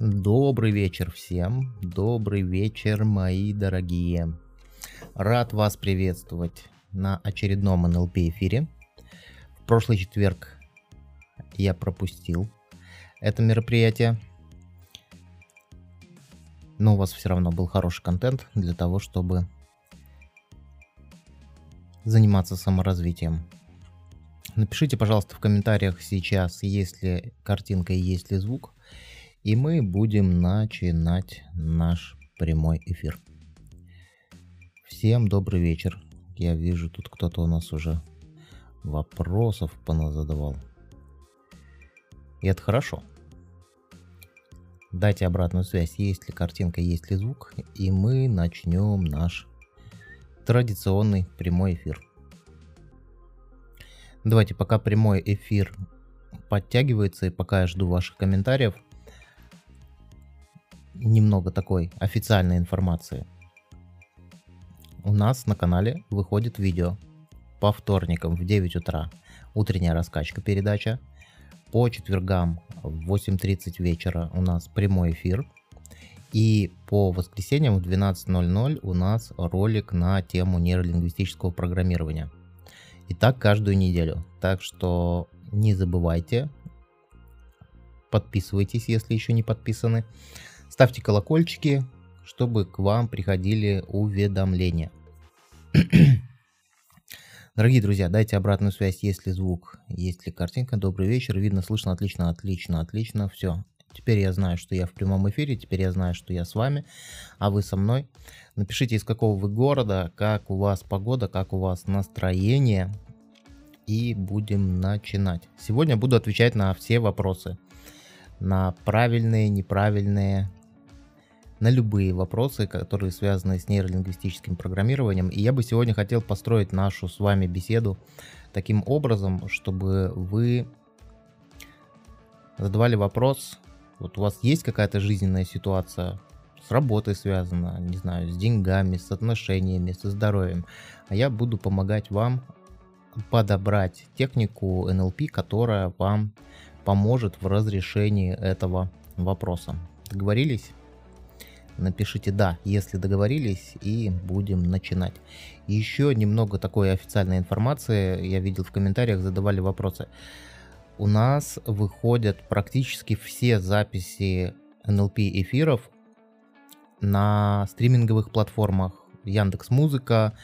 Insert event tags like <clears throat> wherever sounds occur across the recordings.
Добрый вечер всем, добрый вечер, мои дорогие. Рад вас приветствовать на очередном НЛП эфире. В прошлый четверг я пропустил это мероприятие, но у вас все равно был хороший контент для того, чтобы заниматься саморазвитием. Напишите, пожалуйста, в комментариях сейчас, есть ли картинка и есть ли звук. И мы будем начинать наш прямой эфир. Всем добрый вечер. Я вижу, тут кто-то у нас уже вопросов задавал. И это хорошо. Дайте обратную связь, есть ли картинка, есть ли звук, и мы начнем наш традиционный прямой эфир. Давайте, пока прямой эфир подтягивается, и пока я жду ваших комментариев – немного такой официальной информации. У нас на канале выходит видео по вторникам в 9 утра. Утренняя раскачка передача. По четвергам в 8.30 вечера у нас прямой эфир. И по воскресеньям в 12.00 у нас ролик на тему нейролингвистического программирования. И так каждую неделю. Так что не забывайте, подписывайтесь, если еще не подписаны. Ставьте колокольчики, чтобы к вам приходили уведомления. <clears throat> Дорогие друзья, дайте обратную связь, есть ли звук, есть ли картинка. Добрый вечер, видно, слышно, отлично, отлично, отлично, все. Теперь я знаю, что я в прямом эфире, теперь я знаю, что я с вами, а вы со мной. Напишите, из какого вы города, как у вас погода, как у вас настроение. И будем начинать. Сегодня буду отвечать на все вопросы. На правильные, неправильные, на любые вопросы, которые связаны с нейролингвистическим программированием. И я бы сегодня хотел построить нашу с вами беседу таким образом, чтобы вы задавали вопрос, вот у вас есть какая-то жизненная ситуация, с работой связана, не знаю, с деньгами, с отношениями, со здоровьем, а я буду помогать вам подобрать технику NLP, которая вам поможет в разрешении этого вопроса. Договорились? Напишите «да», если договорились, и будем начинать. Еще немного такой официальной информации. Я видел в комментариях, задавали вопросы. У нас выходят практически все записи NLP эфиров на стриминговых платформах Яндекс Музыка,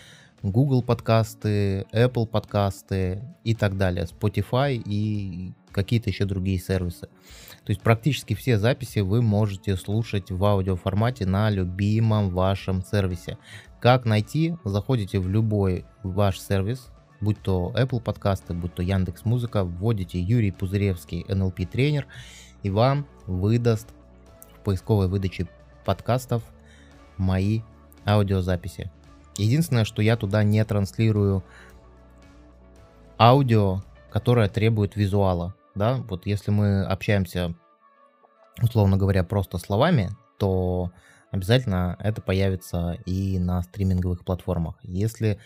Google подкасты, Apple подкасты и так далее, Spotify и какие-то еще другие сервисы. То есть практически все записи вы можете слушать в аудиоформате на любимом вашем сервисе. Как найти? Заходите в любой ваш сервис, будь то Apple подкасты, будь то Яндекс Музыка, вводите Юрий Пузыревский NLP тренер и вам выдаст в поисковой выдаче подкастов мои аудиозаписи. Единственное, что я туда не транслирую аудио, которое требует визуала да, вот если мы общаемся, условно говоря, просто словами, то обязательно это появится и на стриминговых платформах. Если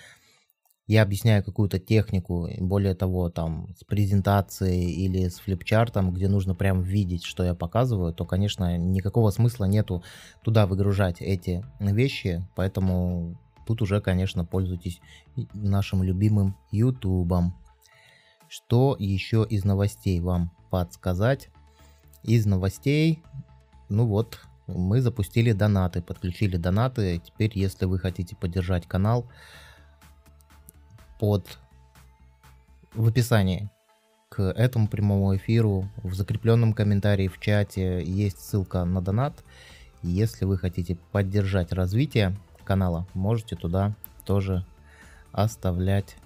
я объясняю какую-то технику, более того, там, с презентацией или с флипчартом, где нужно прям видеть, что я показываю, то, конечно, никакого смысла нету туда выгружать эти вещи, поэтому тут уже, конечно, пользуйтесь нашим любимым YouTube. Что еще из новостей вам подсказать? Из новостей, ну вот, мы запустили донаты, подключили донаты. Теперь, если вы хотите поддержать канал, под в описании к этому прямому эфиру в закрепленном комментарии в чате есть ссылка на донат. Если вы хотите поддержать развитие канала, можете туда тоже оставлять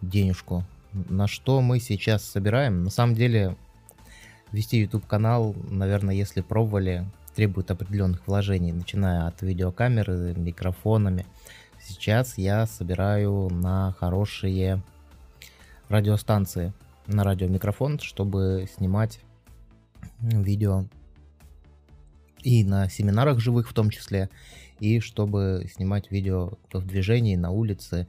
денежку на что мы сейчас собираем. На самом деле, вести YouTube канал, наверное, если пробовали, требует определенных вложений, начиная от видеокамеры, микрофонами. Сейчас я собираю на хорошие радиостанции, на радиомикрофон, чтобы снимать видео и на семинарах живых в том числе, и чтобы снимать видео в движении, на улице.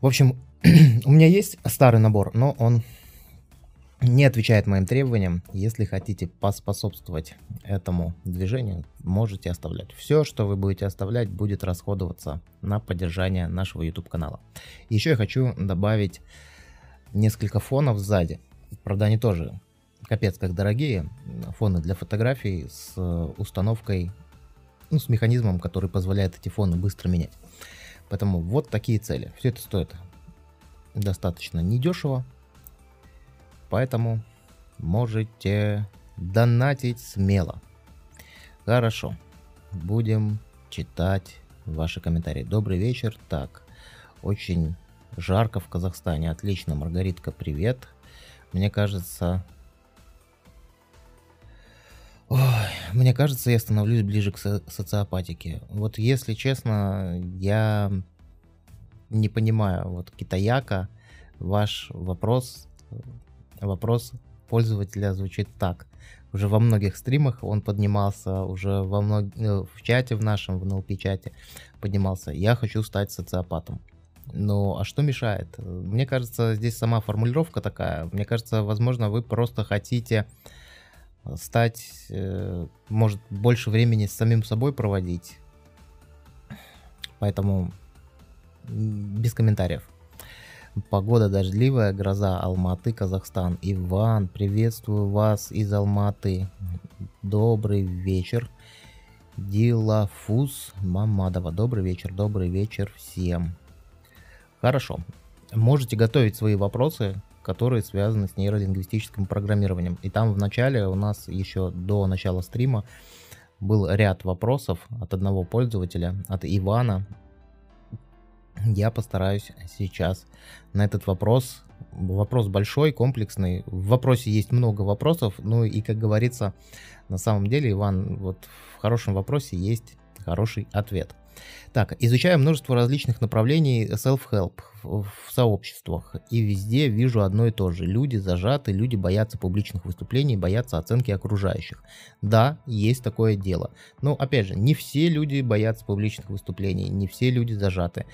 В общем, <clears throat> у меня есть старый набор, но он не отвечает моим требованиям. Если хотите поспособствовать этому движению, можете оставлять. Все, что вы будете оставлять, будет расходоваться на поддержание нашего YouTube канала. Еще я хочу добавить несколько фонов сзади. Правда, они тоже капец как дорогие. Фоны для фотографий с установкой, ну, с механизмом, который позволяет эти фоны быстро менять. Поэтому вот такие цели. Все это стоит достаточно недешево, поэтому можете донатить смело. Хорошо, будем читать ваши комментарии. Добрый вечер. Так, очень жарко в Казахстане. Отлично, Маргаритка, привет. Мне кажется... Ой, мне кажется, я становлюсь ближе к со- социопатике. Вот если честно, я не понимаю, вот китаяка, ваш вопрос вопрос пользователя звучит так. Уже во многих стримах он поднимался, уже во мног... Э, в чате в нашем, в NLP чате поднимался. Я хочу стать социопатом. Ну, а что мешает? Мне кажется, здесь сама формулировка такая. Мне кажется, возможно, вы просто хотите стать, э, может, больше времени с самим собой проводить. Поэтому без комментариев. Погода дождливая, гроза Алматы, Казахстан. Иван, приветствую вас из Алматы. Добрый вечер. Дилафуз Мамадова. Добрый вечер, добрый вечер всем. Хорошо. Можете готовить свои вопросы, которые связаны с нейролингвистическим программированием. И там в начале у нас еще до начала стрима был ряд вопросов от одного пользователя, от Ивана, я постараюсь сейчас на этот вопрос. Вопрос большой, комплексный. В вопросе есть много вопросов. Ну и, как говорится, на самом деле, Иван, вот в хорошем вопросе есть хороший ответ. Так, изучаю множество различных направлений self-help в сообществах, и везде вижу одно и то же. Люди зажаты, люди боятся публичных выступлений, боятся оценки окружающих. Да, есть такое дело. Но, опять же, не все люди боятся публичных выступлений, не все люди зажаты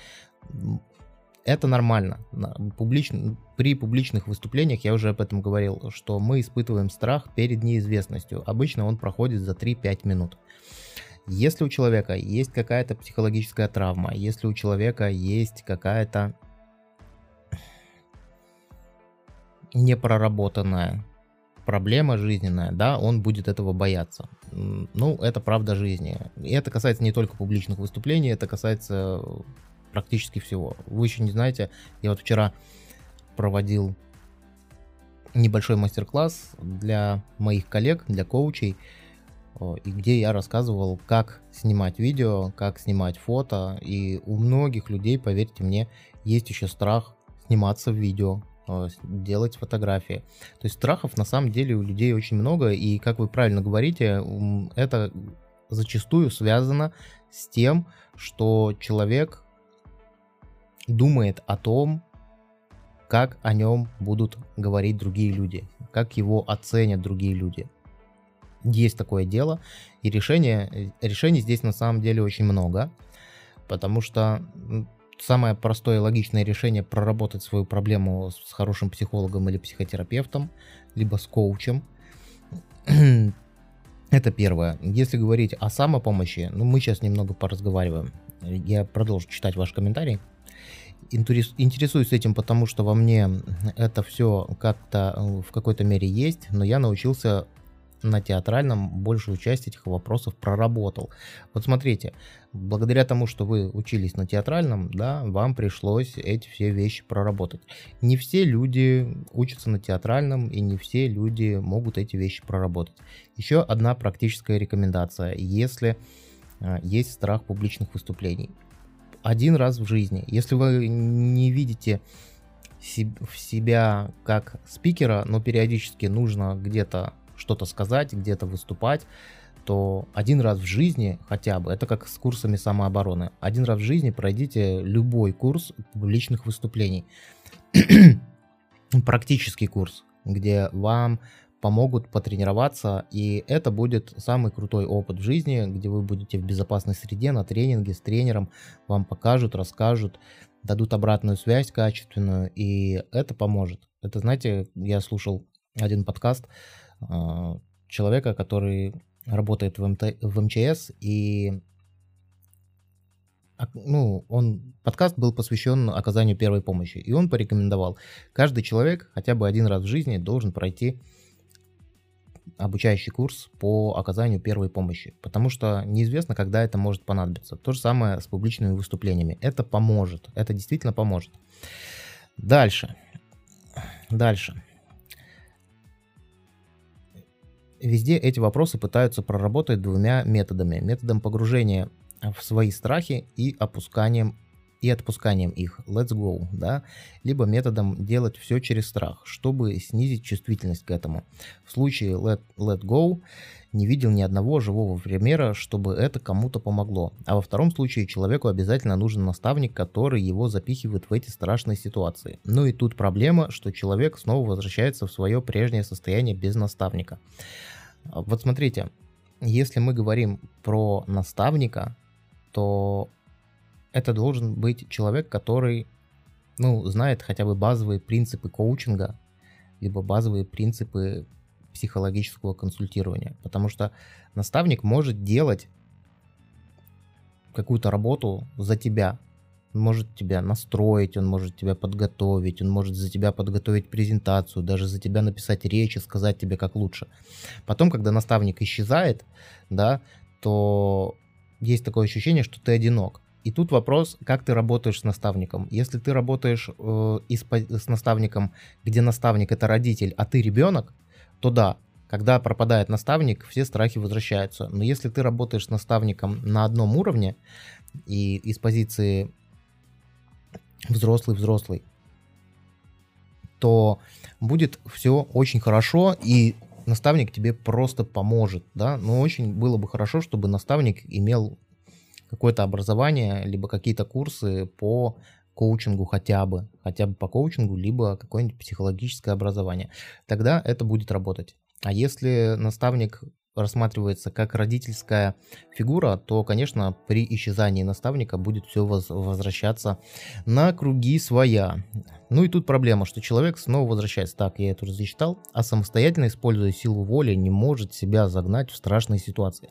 это нормально. Публич... При публичных выступлениях, я уже об этом говорил, что мы испытываем страх перед неизвестностью. Обычно он проходит за 3-5 минут. Если у человека есть какая-то психологическая травма, если у человека есть какая-то непроработанная проблема жизненная, да, он будет этого бояться. Ну, это правда жизни. И это касается не только публичных выступлений, это касается практически всего. Вы еще не знаете, я вот вчера проводил небольшой мастер-класс для моих коллег, для коучей, и где я рассказывал, как снимать видео, как снимать фото. И у многих людей, поверьте мне, есть еще страх сниматься в видео, делать фотографии. То есть страхов на самом деле у людей очень много, и как вы правильно говорите, это зачастую связано с тем, что человек думает о том, как о нем будут говорить другие люди, как его оценят другие люди. Есть такое дело, и решение, решений здесь на самом деле очень много, потому что самое простое и логичное решение проработать свою проблему с хорошим психологом или психотерапевтом, либо с коучем. <clears throat> Это первое. Если говорить о самопомощи, ну мы сейчас немного поразговариваем. Я продолжу читать ваш комментарий интересуюсь этим, потому что во мне это все как-то э, в какой-то мере есть, но я научился на театральном большую часть этих вопросов проработал. Вот смотрите, благодаря тому, что вы учились на театральном, да, вам пришлось эти все вещи проработать. Не все люди учатся на театральном, и не все люди могут эти вещи проработать. Еще одна практическая рекомендация. Если э, есть страх публичных выступлений один раз в жизни. Если вы не видите в себя как спикера, но периодически нужно где-то что-то сказать, где-то выступать, то один раз в жизни хотя бы, это как с курсами самообороны, один раз в жизни пройдите любой курс публичных выступлений. <clears throat> Практический курс, где вам помогут потренироваться, и это будет самый крутой опыт в жизни, где вы будете в безопасной среде, на тренинге с тренером, вам покажут, расскажут, дадут обратную связь качественную, и это поможет. Это, знаете, я слушал один подкаст э, человека, который работает в, МТ, в МЧС, и ну, он, подкаст был посвящен оказанию первой помощи, и он порекомендовал, каждый человек хотя бы один раз в жизни должен пройти обучающий курс по оказанию первой помощи, потому что неизвестно, когда это может понадобиться. То же самое с публичными выступлениями. Это поможет, это действительно поможет. Дальше. Дальше. Везде эти вопросы пытаются проработать двумя методами. Методом погружения в свои страхи и опусканием и отпусканием их, let's go, да, либо методом делать все через страх, чтобы снизить чувствительность к этому. В случае let, let go не видел ни одного живого примера, чтобы это кому-то помогло. А во втором случае человеку обязательно нужен наставник, который его запихивает в эти страшные ситуации. Ну и тут проблема, что человек снова возвращается в свое прежнее состояние без наставника. Вот смотрите, если мы говорим про наставника, то это должен быть человек, который ну, знает хотя бы базовые принципы коучинга, либо базовые принципы психологического консультирования. Потому что наставник может делать какую-то работу за тебя. Он может тебя настроить, он может тебя подготовить, он может за тебя подготовить презентацию, даже за тебя написать речь и сказать тебе, как лучше. Потом, когда наставник исчезает, да, то есть такое ощущение, что ты одинок. И тут вопрос, как ты работаешь с наставником. Если ты работаешь э, с наставником, где наставник это родитель, а ты ребенок, то да, когда пропадает наставник, все страхи возвращаются. Но если ты работаешь с наставником на одном уровне и из позиции взрослый-взрослый, то будет все очень хорошо, и наставник тебе просто поможет, да, но очень было бы хорошо, чтобы наставник имел какое-то образование, либо какие-то курсы по коучингу хотя бы, хотя бы по коучингу, либо какое-нибудь психологическое образование. Тогда это будет работать. А если наставник рассматривается как родительская фигура, то, конечно, при исчезании наставника будет все возвращаться на круги своя. Ну и тут проблема, что человек снова возвращается. Так, я это уже зачитал. А самостоятельно, используя силу воли, не может себя загнать в страшные ситуации.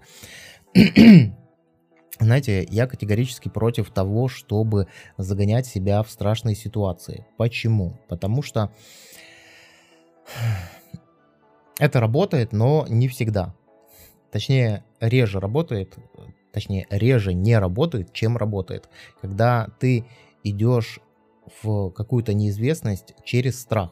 Знаете, я категорически против того, чтобы загонять себя в страшные ситуации. Почему? Потому что <sighs> это работает, но не всегда. Точнее, реже работает, точнее, реже не работает, чем работает. Когда ты идешь в какую-то неизвестность через страх.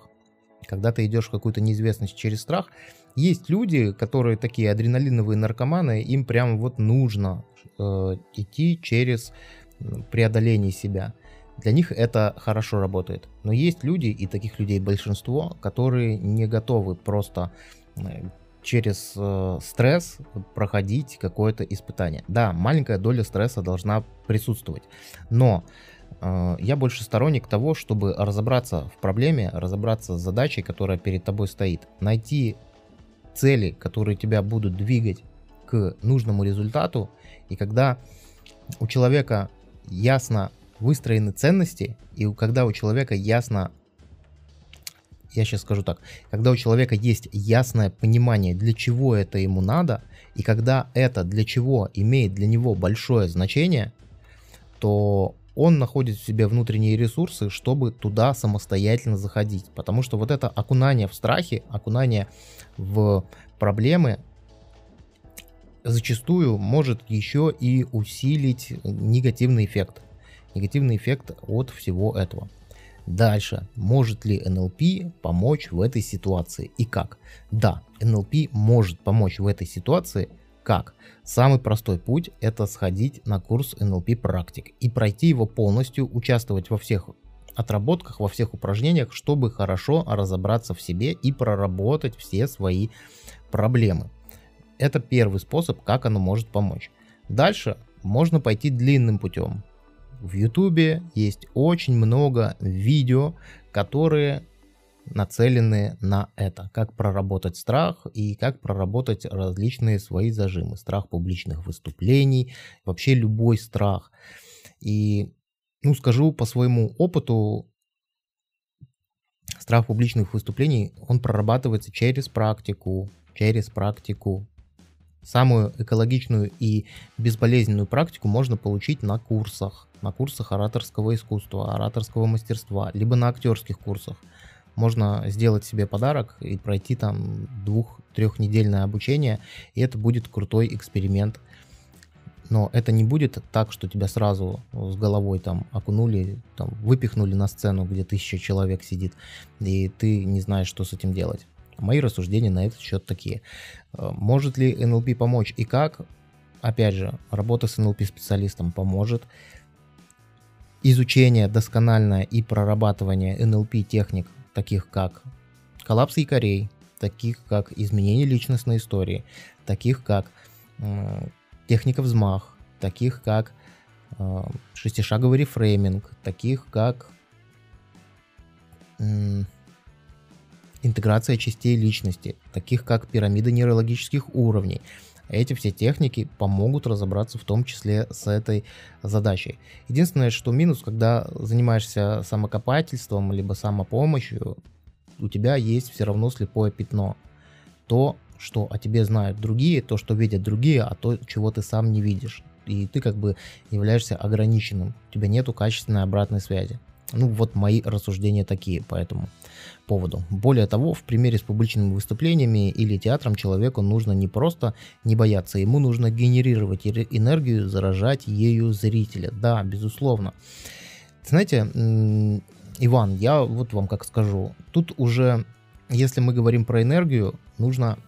Когда ты идешь в какую-то неизвестность через страх, есть люди, которые такие адреналиновые наркоманы, им прям вот нужно э, идти через преодоление себя. Для них это хорошо работает. Но есть люди, и таких людей большинство, которые не готовы просто через э, стресс проходить какое-то испытание. Да, маленькая доля стресса должна присутствовать, но э, я больше сторонник того, чтобы разобраться в проблеме, разобраться с задачей, которая перед тобой стоит, найти цели, которые тебя будут двигать к нужному результату, и когда у человека ясно выстроены ценности, и когда у человека ясно, я сейчас скажу так, когда у человека есть ясное понимание, для чего это ему надо, и когда это для чего имеет для него большое значение, то он находит в себе внутренние ресурсы, чтобы туда самостоятельно заходить. Потому что вот это окунание в страхи, окунание в проблемы зачастую может еще и усилить негативный эффект. Негативный эффект от всего этого. Дальше, может ли НЛП помочь в этой ситуации и как? Да, НЛП может помочь в этой ситуации, как? Самый простой путь это сходить на курс NLP практик и пройти его полностью, участвовать во всех отработках, во всех упражнениях, чтобы хорошо разобраться в себе и проработать все свои проблемы. Это первый способ, как оно может помочь. Дальше можно пойти длинным путем. В YouTube есть очень много видео, которые нацелены на это, как проработать страх и как проработать различные свои зажимы. Страх публичных выступлений, вообще любой страх. И, ну, скажу по своему опыту, страх публичных выступлений, он прорабатывается через практику, через практику. Самую экологичную и безболезненную практику можно получить на курсах, на курсах ораторского искусства, ораторского мастерства, либо на актерских курсах. Можно сделать себе подарок и пройти там двух-трехнедельное обучение, и это будет крутой эксперимент. Но это не будет так, что тебя сразу с головой там окунули, там, выпихнули на сцену, где тысяча человек сидит, и ты не знаешь, что с этим делать. Мои рассуждения на этот счет такие. Э, может ли НЛП помочь и как? Опять же, работа с НЛП-специалистом поможет. Изучение доскональное и прорабатывание НЛП-техник, таких как коллапс якорей, таких как изменение личностной истории, таких как э, техника взмах, таких как э, шестишаговый рефрейминг, таких как интеграция частей личности, таких как пирамида нейрологических уровней. Эти все техники помогут разобраться в том числе с этой задачей. Единственное, что минус, когда занимаешься самокопательством либо самопомощью, у тебя есть все равно слепое пятно. То, что о тебе знают другие, то, что видят другие, а то, чего ты сам не видишь. И ты как бы являешься ограниченным. У тебя нету качественной обратной связи. Ну вот мои рассуждения такие по этому поводу. Более того, в примере с публичными выступлениями или театром человеку нужно не просто не бояться, ему нужно генерировать энергию, заражать ею зрителя. Да, безусловно. Знаете, Иван, я вот вам как скажу, тут уже, если мы говорим про энергию, нужно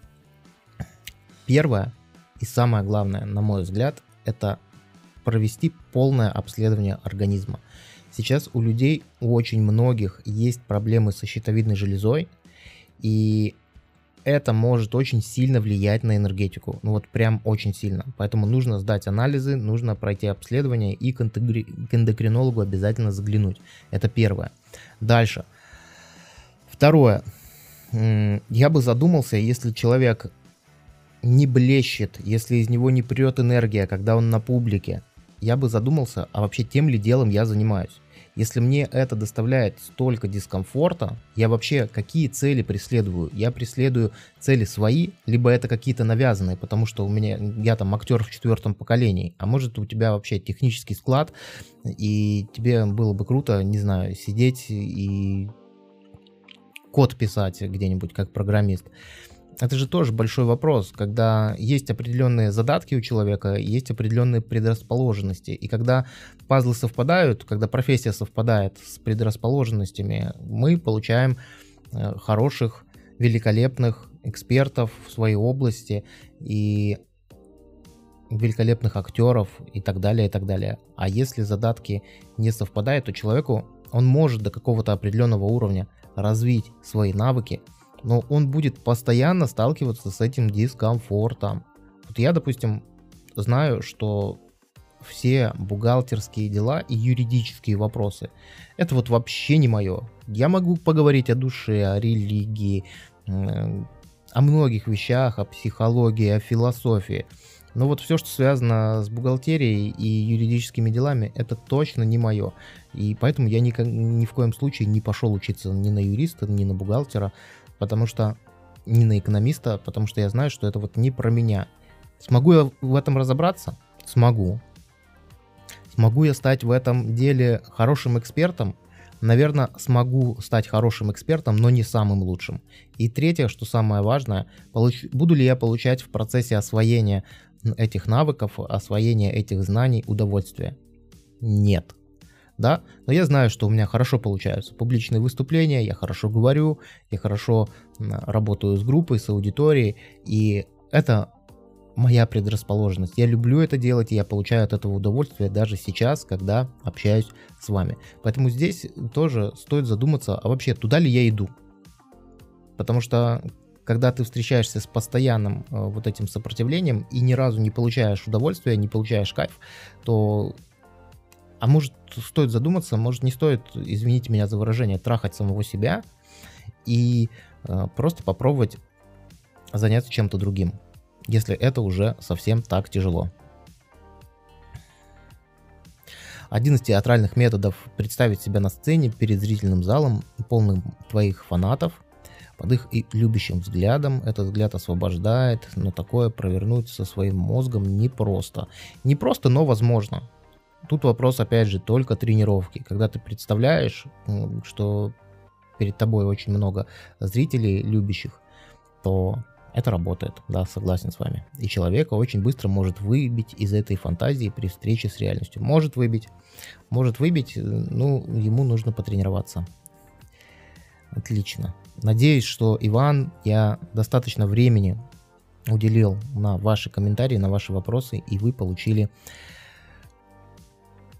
первое и самое главное, на мой взгляд, это провести полное обследование организма. Сейчас у людей, у очень многих есть проблемы со щитовидной железой, и это может очень сильно влиять на энергетику. Ну вот прям очень сильно. Поэтому нужно сдать анализы, нужно пройти обследование и к, интегри... к эндокринологу обязательно заглянуть. Это первое. Дальше. Второе. Я бы задумался, если человек не блещет, если из него не прет энергия, когда он на публике, я бы задумался, а вообще тем ли делом я занимаюсь. Если мне это доставляет столько дискомфорта, я вообще какие цели преследую? Я преследую цели свои, либо это какие-то навязанные, потому что у меня, я там актер в четвертом поколении, а может у тебя вообще технический склад, и тебе было бы круто, не знаю, сидеть и код писать где-нибудь как программист это же тоже большой вопрос, когда есть определенные задатки у человека, есть определенные предрасположенности. И когда пазлы совпадают, когда профессия совпадает с предрасположенностями, мы получаем э, хороших, великолепных экспертов в своей области и великолепных актеров и так далее, и так далее. А если задатки не совпадают, то человеку он может до какого-то определенного уровня развить свои навыки, но он будет постоянно сталкиваться с этим дискомфортом. Вот я, допустим, знаю, что все бухгалтерские дела и юридические вопросы, это вот вообще не мое. Я могу поговорить о душе, о религии, о многих вещах, о психологии, о философии. Но вот все, что связано с бухгалтерией и юридическими делами, это точно не мое. И поэтому я ни, ни в коем случае не пошел учиться ни на юриста, ни на бухгалтера потому что не на экономиста, потому что я знаю, что это вот не про меня. Смогу я в этом разобраться? Смогу. Смогу я стать в этом деле хорошим экспертом? Наверное, смогу стать хорошим экспертом, но не самым лучшим. И третье, что самое важное, получ... буду ли я получать в процессе освоения этих навыков, освоения этих знаний удовольствие? Нет да, но я знаю, что у меня хорошо получаются публичные выступления, я хорошо говорю, я хорошо работаю с группой, с аудиторией, и это моя предрасположенность. Я люблю это делать, и я получаю от этого удовольствие даже сейчас, когда общаюсь с вами. Поэтому здесь тоже стоит задуматься, а вообще туда ли я иду? Потому что когда ты встречаешься с постоянным э, вот этим сопротивлением и ни разу не получаешь удовольствия, не получаешь кайф, то а может, стоит задуматься, может, не стоит, извините меня за выражение, трахать самого себя и э, просто попробовать заняться чем-то другим, если это уже совсем так тяжело. один из театральных методов представить себя на сцене перед зрительным залом, полным твоих фанатов, под их и любящим взглядом. Этот взгляд освобождает, но такое провернуть со своим мозгом непросто. Не просто, но возможно. Тут вопрос, опять же, только тренировки. Когда ты представляешь, что перед тобой очень много зрителей любящих, то это работает, да, согласен с вами. И человека очень быстро может выбить из этой фантазии при встрече с реальностью. Может выбить, может выбить, ну, ему нужно потренироваться. Отлично. Надеюсь, что Иван, я достаточно времени уделил на ваши комментарии, на ваши вопросы, и вы получили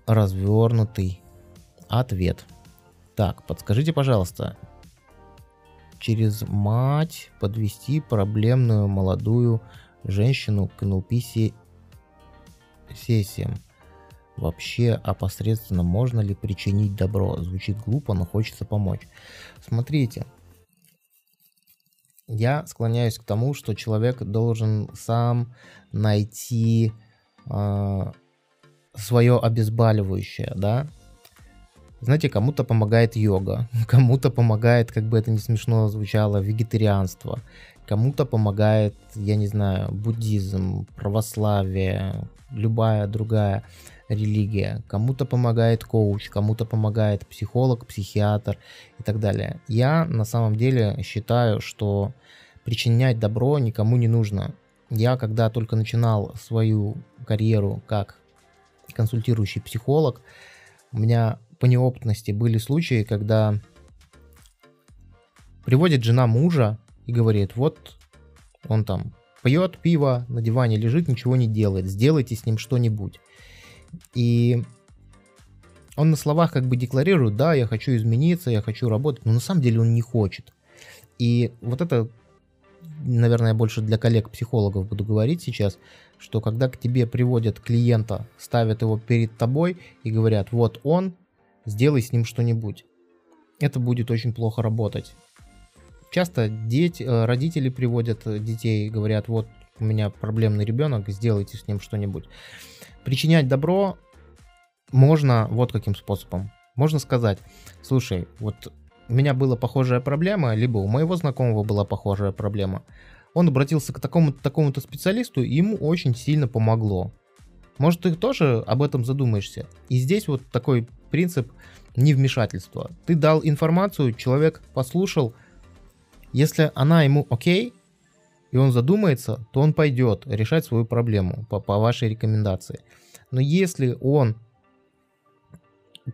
развернутый ответ. Так, подскажите, пожалуйста, через мать подвести проблемную молодую женщину к НЛП сессиям? Вообще опосредственно можно ли причинить добро? Звучит глупо, но хочется помочь. Смотрите, я склоняюсь к тому, что человек должен сам найти а, свое обезболивающее, да. Знаете, кому-то помогает йога, <laughs> кому-то помогает, как бы это не смешно звучало, вегетарианство, кому-то помогает, я не знаю, буддизм, православие, любая другая религия, кому-то помогает коуч, кому-то помогает психолог, психиатр и так далее. Я на самом деле считаю, что причинять добро никому не нужно. Я когда только начинал свою карьеру как консультирующий психолог, у меня по неопытности были случаи, когда приводит жена мужа и говорит, вот он там пьет пиво, на диване лежит, ничего не делает, сделайте с ним что-нибудь. И он на словах как бы декларирует, да, я хочу измениться, я хочу работать, но на самом деле он не хочет. И вот это, наверное, больше для коллег-психологов буду говорить сейчас, что когда к тебе приводят клиента, ставят его перед тобой и говорят, вот он, сделай с ним что-нибудь. Это будет очень плохо работать. Часто дети, э, родители приводят детей и говорят, вот у меня проблемный ребенок, сделайте с ним что-нибудь. Причинять добро можно вот каким способом. Можно сказать, слушай, вот у меня была похожая проблема, либо у моего знакомого была похожая проблема. Он обратился к такому-то такому специалисту, и ему очень сильно помогло. Может, ты тоже об этом задумаешься? И здесь вот такой принцип невмешательства. Ты дал информацию, человек послушал. Если она ему окей, и он задумается, то он пойдет решать свою проблему по, по вашей рекомендации. Но если он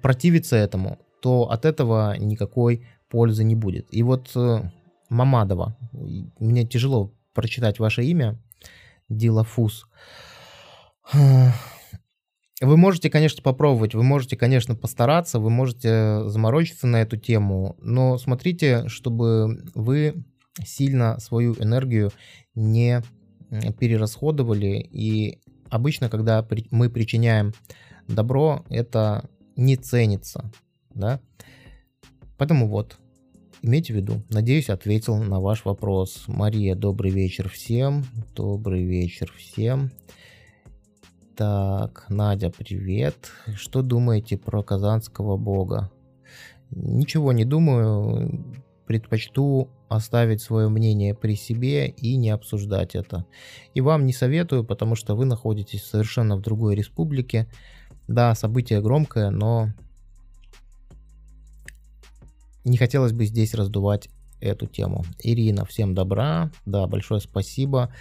противится этому, то от этого никакой пользы не будет. И вот э, Мамадова, мне тяжело прочитать ваше имя, Дилафус. Вы можете, конечно, попробовать, вы можете, конечно, постараться, вы можете заморочиться на эту тему, но смотрите, чтобы вы сильно свою энергию не перерасходовали. И обычно, когда мы причиняем добро, это не ценится. Да? Поэтому вот, имейте в виду. Надеюсь, ответил на ваш вопрос. Мария, добрый вечер всем. Добрый вечер всем. Так, Надя, привет. Что думаете про казанского бога? Ничего не думаю. Предпочту оставить свое мнение при себе и не обсуждать это. И вам не советую, потому что вы находитесь совершенно в другой республике. Да, событие громкое, но не хотелось бы здесь раздувать эту тему. Ирина, всем добра. Да, большое спасибо.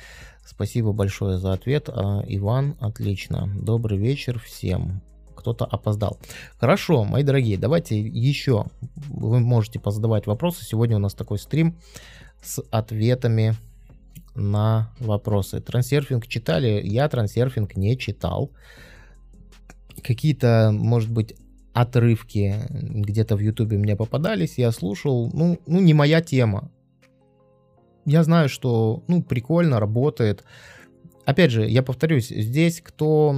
Спасибо большое за ответ. А, Иван, отлично. Добрый вечер всем кто-то опоздал. Хорошо, мои дорогие, давайте еще вы можете позадавать вопросы. Сегодня у нас такой стрим с ответами на вопросы. Трансерфинг читали? Я трансерфинг не читал. Какие-то, может быть, отрывки где-то в Ютубе мне попадались, я слушал. Ну, ну, не моя тема. Я знаю, что, ну, прикольно, работает опять же, я повторюсь, здесь кто,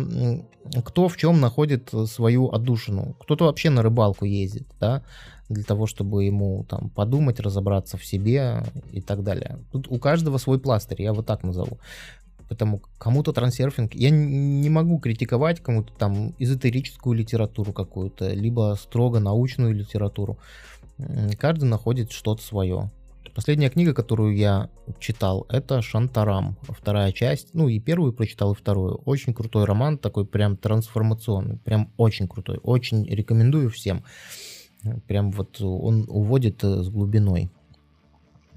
кто в чем находит свою отдушину. Кто-то вообще на рыбалку ездит, да, для того, чтобы ему там подумать, разобраться в себе и так далее. Тут у каждого свой пластырь, я вот так назову. Поэтому кому-то трансерфинг... Я не могу критиковать кому-то там эзотерическую литературу какую-то, либо строго научную литературу. Каждый находит что-то свое. Последняя книга, которую я читал, это Шантарам, вторая часть. Ну и первую прочитал, и вторую. Очень крутой роман, такой прям трансформационный, прям очень крутой. Очень рекомендую всем. Прям вот он уводит э, с глубиной.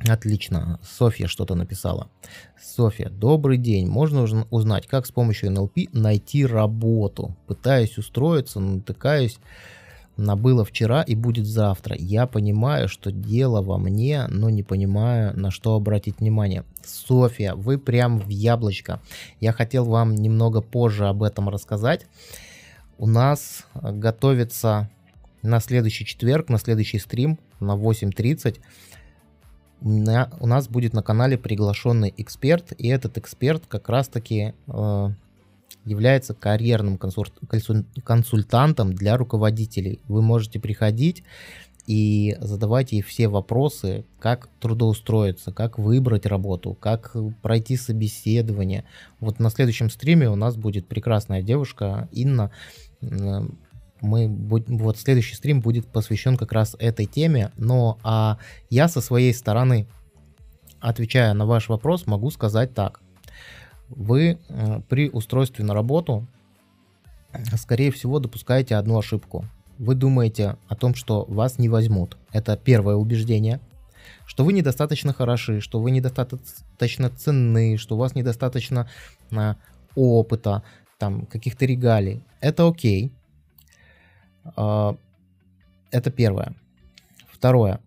Отлично. Софья что-то написала. Софья, добрый день. Можно узнать, как с помощью НЛП найти работу? Пытаюсь устроиться, натыкаюсь на было вчера и будет завтра. Я понимаю, что дело во мне, но не понимаю, на что обратить внимание. Софья, вы прям в яблочко. Я хотел вам немного позже об этом рассказать. У нас готовится на следующий четверг, на следующий стрим на 8.30 у нас будет на канале приглашенный эксперт, и этот эксперт как раз-таки э, является карьерным консультантом для руководителей. Вы можете приходить и задавать ей все вопросы, как трудоустроиться, как выбрать работу, как пройти собеседование. Вот на следующем стриме у нас будет прекрасная девушка Инна. Мы будем, вот следующий стрим будет посвящен как раз этой теме, но а я со своей стороны, отвечая на ваш вопрос, могу сказать так – вы э, при устройстве на работу, скорее всего, допускаете одну ошибку. Вы думаете о том, что вас не возьмут. Это первое убеждение. Что вы недостаточно хороши, что вы недостаточно ценны, что у вас недостаточно э, опыта, там, каких-то регалий. Это окей. А, это первое. Второе.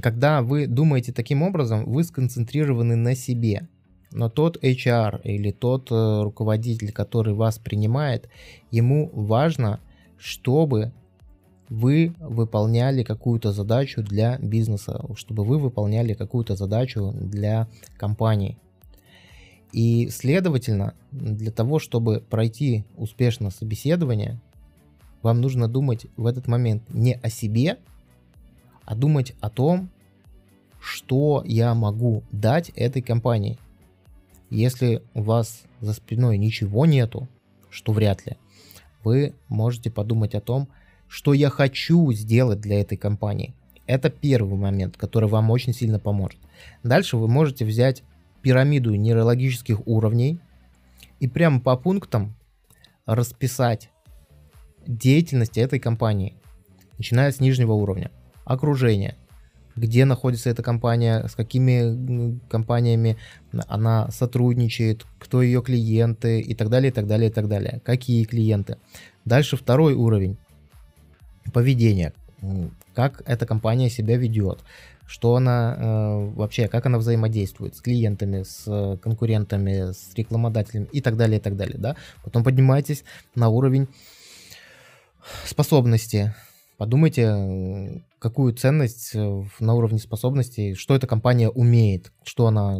Когда вы думаете таким образом, вы сконцентрированы на себе но тот HR или тот э, руководитель, который вас принимает, ему важно, чтобы вы выполняли какую-то задачу для бизнеса, чтобы вы выполняли какую-то задачу для компании. И, следовательно, для того, чтобы пройти успешно собеседование, вам нужно думать в этот момент не о себе, а думать о том, что я могу дать этой компании. Если у вас за спиной ничего нету, что вряд ли, вы можете подумать о том, что я хочу сделать для этой компании. Это первый момент, который вам очень сильно поможет. Дальше вы можете взять пирамиду нейрологических уровней и прямо по пунктам расписать деятельность этой компании, начиная с нижнего уровня. Окружение, где находится эта компания, с какими компаниями она сотрудничает, кто ее клиенты и так далее, и так далее, и так далее. Какие клиенты. Дальше второй уровень. Поведение. Как эта компания себя ведет. Что она э, вообще, как она взаимодействует с клиентами, с конкурентами, с рекламодателями и так далее, и так далее. Да? Потом поднимайтесь на уровень способности Подумайте, какую ценность э, на уровне способностей, что эта компания умеет, что она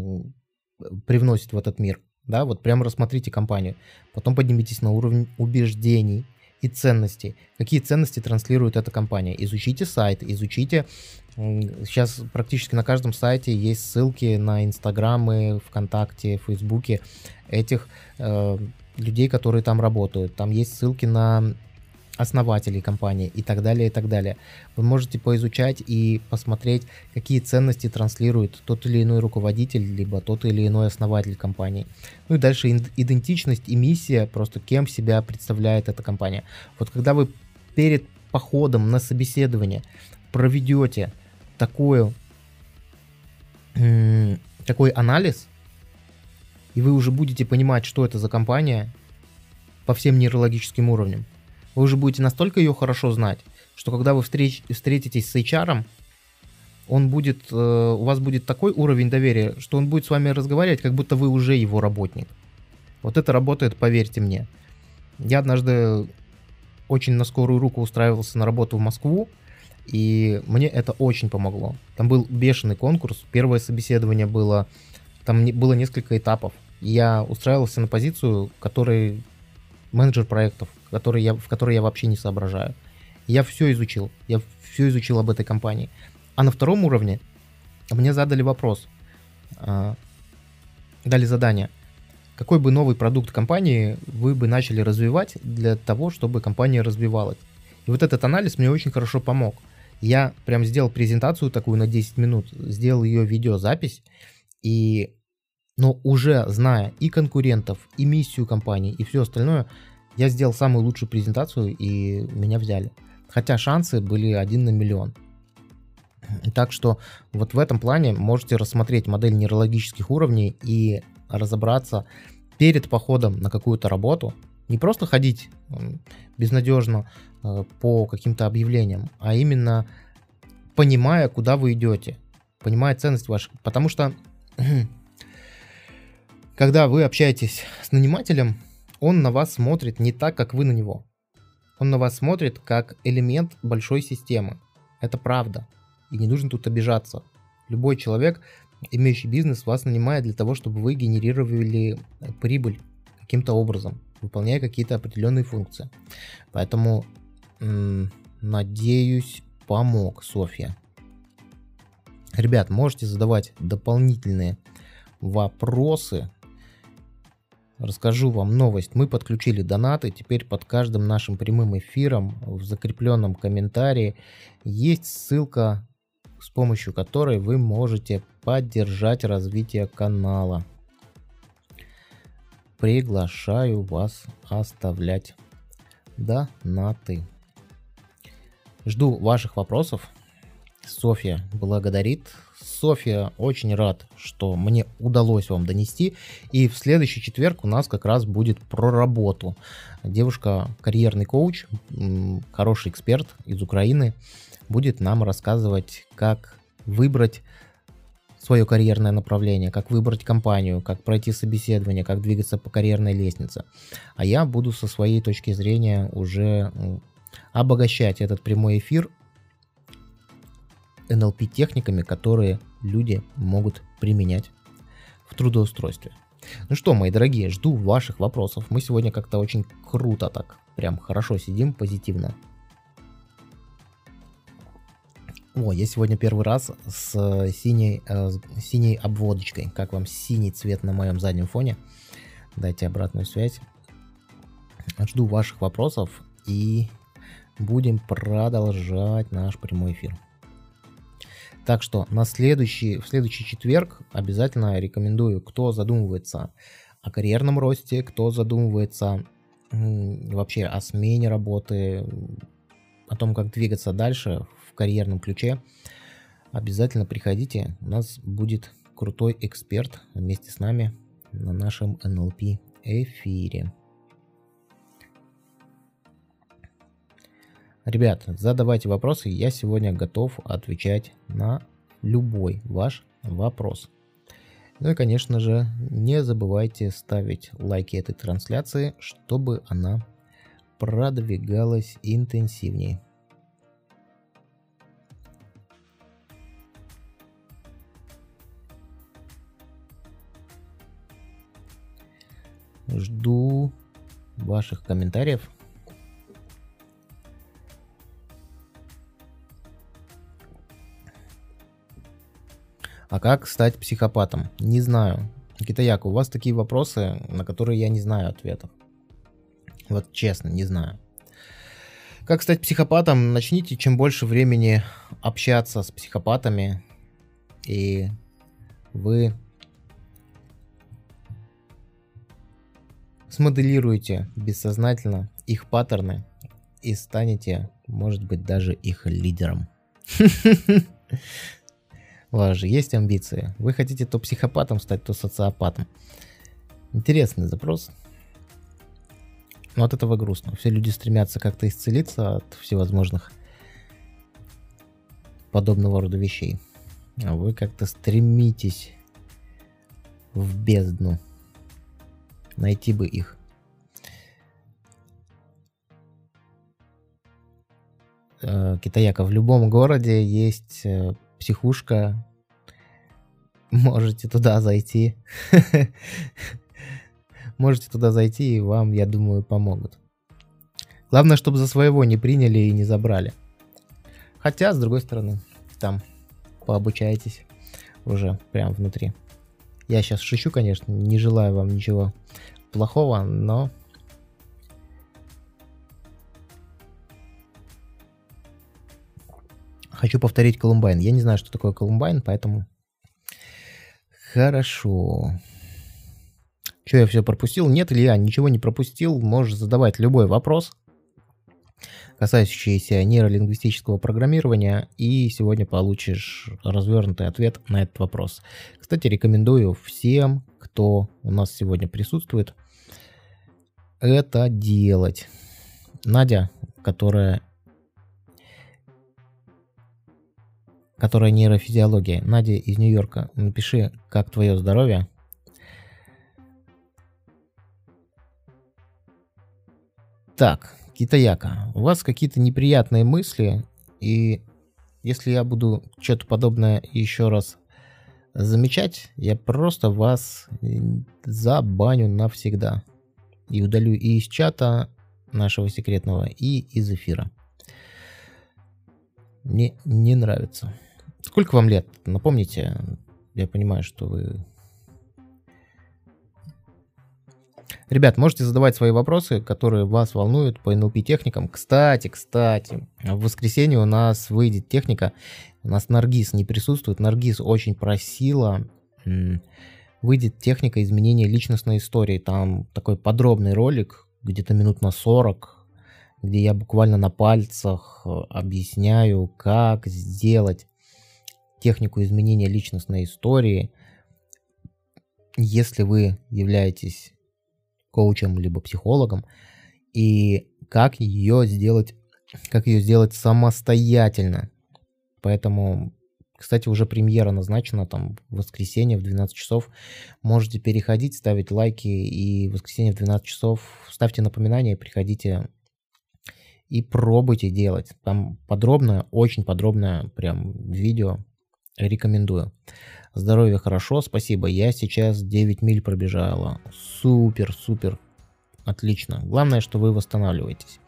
привносит в этот мир. Да, вот прямо рассмотрите компанию. Потом поднимитесь на уровень убеждений и ценностей. Какие ценности транслирует эта компания? Изучите сайт, изучите... Сейчас практически на каждом сайте есть ссылки на инстаграмы, вконтакте, фейсбуке этих э, людей, которые там работают. Там есть ссылки на основателей компании и так далее, и так далее. Вы можете поизучать и посмотреть, какие ценности транслирует тот или иной руководитель, либо тот или иной основатель компании. Ну и дальше идентичность и миссия, просто кем себя представляет эта компания. Вот когда вы перед походом на собеседование проведете такую, такой анализ, и вы уже будете понимать, что это за компания по всем нейрологическим уровням, вы уже будете настолько ее хорошо знать, что когда вы встреч, встретитесь с HR, он будет, э, у вас будет такой уровень доверия, что он будет с вами разговаривать, как будто вы уже его работник. Вот это работает, поверьте мне. Я однажды очень на скорую руку устраивался на работу в Москву, и мне это очень помогло. Там был бешеный конкурс, первое собеседование было, там было несколько этапов. Я устраивался на позицию, который менеджер проектов, который я, в которой я вообще не соображаю. Я все изучил, я все изучил об этой компании. А на втором уровне мне задали вопрос, а, дали задание, какой бы новый продукт компании вы бы начали развивать для того, чтобы компания развивалась. И вот этот анализ мне очень хорошо помог. Я прям сделал презентацию такую на 10 минут, сделал ее видеозапись, и, но уже зная и конкурентов, и миссию компании, и все остальное, я сделал самую лучшую презентацию, и меня взяли. Хотя шансы были один на миллион. Так что вот в этом плане можете рассмотреть модель нейрологических уровней и разобраться перед походом на какую-то работу, не просто ходить безнадежно э, по каким-то объявлениям, а именно понимая, куда вы идете, понимая ценность ваших. Потому что <clears throat> когда вы общаетесь с нанимателем, он на вас смотрит не так, как вы на него. Он на вас смотрит как элемент большой системы. Это правда. И не нужно тут обижаться. Любой человек, имеющий бизнес, вас нанимает для того, чтобы вы генерировали прибыль каким-то образом, выполняя какие-то определенные функции. Поэтому, надеюсь, помог Софья. Ребят, можете задавать дополнительные вопросы Расскажу вам новость. Мы подключили донаты. Теперь под каждым нашим прямым эфиром в закрепленном комментарии есть ссылка, с помощью которой вы можете поддержать развитие канала. Приглашаю вас оставлять донаты. Жду ваших вопросов. Софья благодарит. Софья, очень рад, что мне удалось вам донести. И в следующий четверг у нас как раз будет про работу. Девушка, карьерный коуч, хороший эксперт из Украины, будет нам рассказывать, как выбрать свое карьерное направление, как выбрать компанию, как пройти собеседование, как двигаться по карьерной лестнице. А я буду со своей точки зрения уже обогащать этот прямой эфир NLP техниками, которые люди могут применять в трудоустройстве. Ну что, мои дорогие, жду ваших вопросов. Мы сегодня как-то очень круто так, прям хорошо сидим, позитивно. О, я сегодня первый раз с синей, э, синей обводочкой. Как вам синий цвет на моем заднем фоне? Дайте обратную связь. Жду ваших вопросов и будем продолжать наш прямой эфир. Так что на следующий, в следующий четверг обязательно рекомендую, кто задумывается о карьерном росте, кто задумывается вообще о смене работы, о том, как двигаться дальше в карьерном ключе, обязательно приходите. У нас будет крутой эксперт вместе с нами на нашем NLP эфире. Ребят, задавайте вопросы, я сегодня готов отвечать на любой ваш вопрос. Ну и, конечно же, не забывайте ставить лайки этой трансляции, чтобы она продвигалась интенсивнее. Жду ваших комментариев. А как стать психопатом? Не знаю. Китаяк, у вас такие вопросы, на которые я не знаю ответов. Вот честно, не знаю. Как стать психопатом? Начните чем больше времени общаться с психопатами, и вы смоделируете бессознательно их паттерны и станете, может быть, даже их лидером. <laughs> У вас же есть амбиции. Вы хотите то психопатом стать, то социопатом. Интересный запрос. Но от этого грустно. Все люди стремятся как-то исцелиться от всевозможных подобного рода вещей. А вы как-то стремитесь в бездну. Найти бы их. Э, Китаяка, в любом городе есть э, психушка. Можете туда зайти. <laughs> Можете туда зайти, и вам, я думаю, помогут. Главное, чтобы за своего не приняли и не забрали. Хотя, с другой стороны, там пообучаетесь уже прям внутри. Я сейчас шучу, конечно, не желаю вам ничего плохого, но хочу повторить Колумбайн. Я не знаю, что такое Колумбайн, поэтому хорошо. Что я все пропустил? Нет, Илья, ничего не пропустил. Можешь задавать любой вопрос, касающийся нейролингвистического программирования, и сегодня получишь развернутый ответ на этот вопрос. Кстати, рекомендую всем, кто у нас сегодня присутствует, это делать. Надя, которая которая нейрофизиология. Надя из Нью-Йорка, напиши, как твое здоровье. Так, Китаяка, у вас какие-то неприятные мысли, и если я буду что-то подобное еще раз замечать, я просто вас забаню навсегда. И удалю и из чата нашего секретного, и из эфира. Мне не нравится. Сколько вам лет? Напомните. Я понимаю, что вы... Ребят, можете задавать свои вопросы, которые вас волнуют по NLP техникам. Кстати, кстати, в воскресенье у нас выйдет техника. У нас Наргиз не присутствует. Наргиз очень просила. Выйдет техника изменения личностной истории. Там такой подробный ролик, где-то минут на 40, где я буквально на пальцах э, объясняю, как сделать технику изменения личностной истории, если вы являетесь коучем либо психологом, и как ее сделать, как ее сделать самостоятельно. Поэтому, кстати, уже премьера назначена там в воскресенье в 12 часов. Можете переходить, ставить лайки, и в воскресенье в 12 часов ставьте напоминания, приходите и пробуйте делать. Там подробное, очень подробное прям видео. Рекомендую. Здоровье хорошо, спасибо. Я сейчас 9 миль пробежала. Супер, супер. Отлично. Главное, что вы восстанавливаетесь.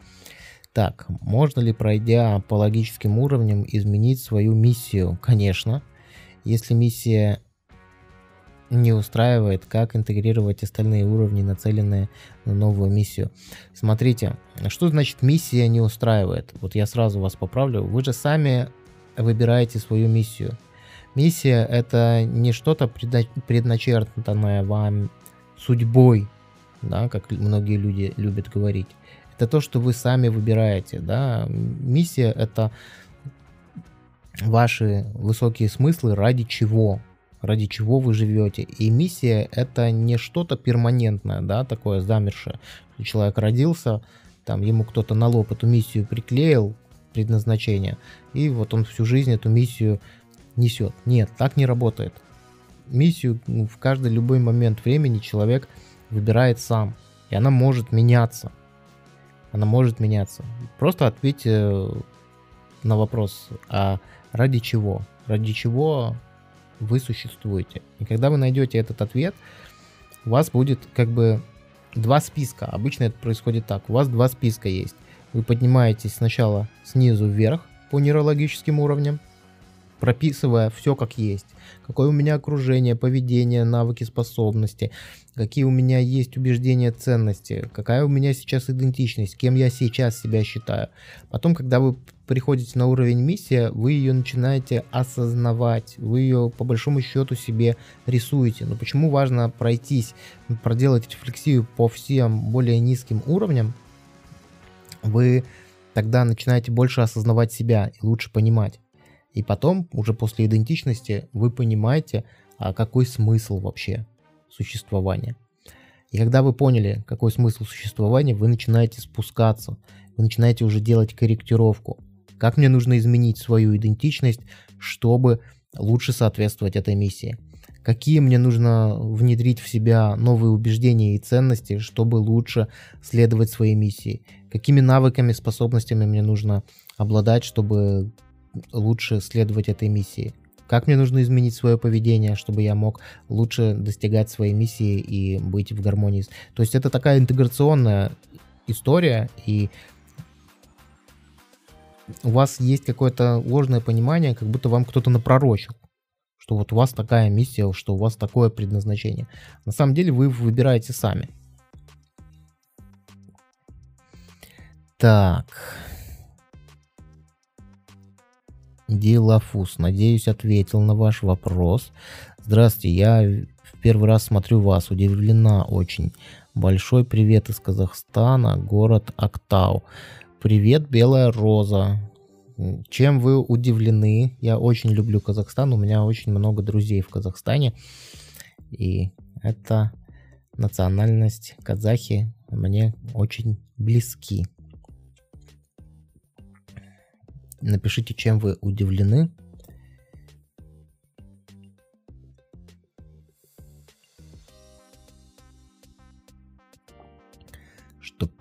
Так, можно ли, пройдя по логическим уровням, изменить свою миссию? Конечно. Если миссия не устраивает, как интегрировать остальные уровни, нацеленные на новую миссию. Смотрите, что значит миссия не устраивает? Вот я сразу вас поправлю. Вы же сами выбираете свою миссию. Миссия это не что-то предначертанное вам судьбой, да, как многие люди любят говорить. Это то, что вы сами выбираете, да. Миссия это ваши высокие смыслы ради чего, ради чего вы живете. И миссия это не что-то перманентное, да, такое замершее. Человек родился, там ему кто-то на лоб эту миссию приклеил, предназначение, и вот он всю жизнь эту миссию несет. Нет, так не работает. Миссию ну, в каждый любой момент времени человек выбирает сам, и она может меняться. Она может меняться. Просто ответьте на вопрос, а ради чего? Ради чего вы существуете. И когда вы найдете этот ответ, у вас будет как бы два списка. Обычно это происходит так. У вас два списка есть. Вы поднимаетесь сначала снизу вверх по нейрологическим уровням, прописывая все как есть. Какое у меня окружение, поведение, навыки, способности, какие у меня есть убеждения, ценности, какая у меня сейчас идентичность, кем я сейчас себя считаю. Потом, когда вы приходите на уровень миссия, вы ее начинаете осознавать, вы ее по большому счету себе рисуете. Но почему важно пройтись, проделать рефлексию по всем более низким уровням? Вы тогда начинаете больше осознавать себя и лучше понимать. И потом, уже после идентичности, вы понимаете, а какой смысл вообще существования. И когда вы поняли, какой смысл существования, вы начинаете спускаться, вы начинаете уже делать корректировку. Как мне нужно изменить свою идентичность, чтобы лучше соответствовать этой миссии? Какие мне нужно внедрить в себя новые убеждения и ценности, чтобы лучше следовать своей миссии? Какими навыками, способностями мне нужно обладать, чтобы лучше следовать этой миссии? Как мне нужно изменить свое поведение, чтобы я мог лучше достигать своей миссии и быть в гармонии? То есть это такая интеграционная история, и у вас есть какое-то ложное понимание, как будто вам кто-то напророчил, что вот у вас такая миссия, что у вас такое предназначение. На самом деле вы выбираете сами. Так. Дилафус, надеюсь, ответил на ваш вопрос. Здравствуйте, я в первый раз смотрю вас, удивлена очень. Большой привет из Казахстана, город Актау. Привет, Белая Роза. Чем вы удивлены? Я очень люблю Казахстан, у меня очень много друзей в Казахстане. И это национальность казахи мне очень близки. Напишите, чем вы удивлены.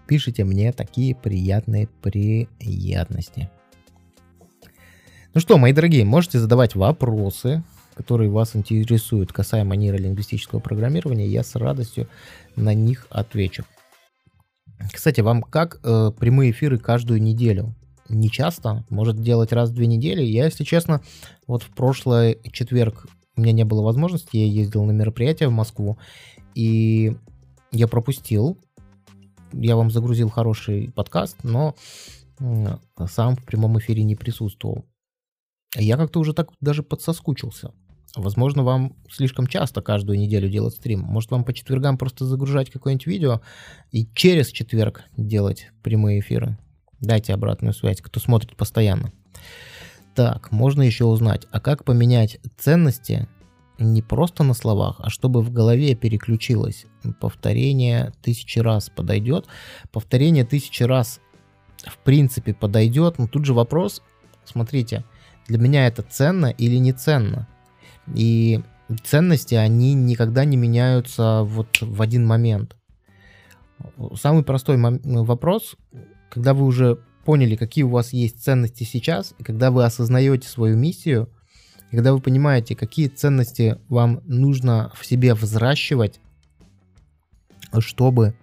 Пишите мне такие приятные приятности. Ну что, мои дорогие, можете задавать вопросы, которые вас интересуют касаемо нейролингвистического программирования. Я с радостью на них отвечу. Кстати, вам как э, прямые эфиры каждую неделю? не часто, может делать раз в две недели. Я, если честно, вот в прошлый четверг у меня не было возможности, я ездил на мероприятие в Москву, и я пропустил. Я вам загрузил хороший подкаст, но сам в прямом эфире не присутствовал. Я как-то уже так даже подсоскучился. Возможно, вам слишком часто каждую неделю делать стрим. Может, вам по четвергам просто загружать какое-нибудь видео и через четверг делать прямые эфиры. Дайте обратную связь, кто смотрит постоянно. Так, можно еще узнать, а как поменять ценности не просто на словах, а чтобы в голове переключилось. Повторение тысячи раз подойдет. Повторение тысячи раз в принципе подойдет. Но тут же вопрос, смотрите, для меня это ценно или не ценно? И ценности, они никогда не меняются вот в один момент. Самый простой вопрос, когда вы уже поняли, какие у вас есть ценности сейчас, и когда вы осознаете свою миссию, когда вы понимаете, какие ценности вам нужно в себе взращивать, чтобы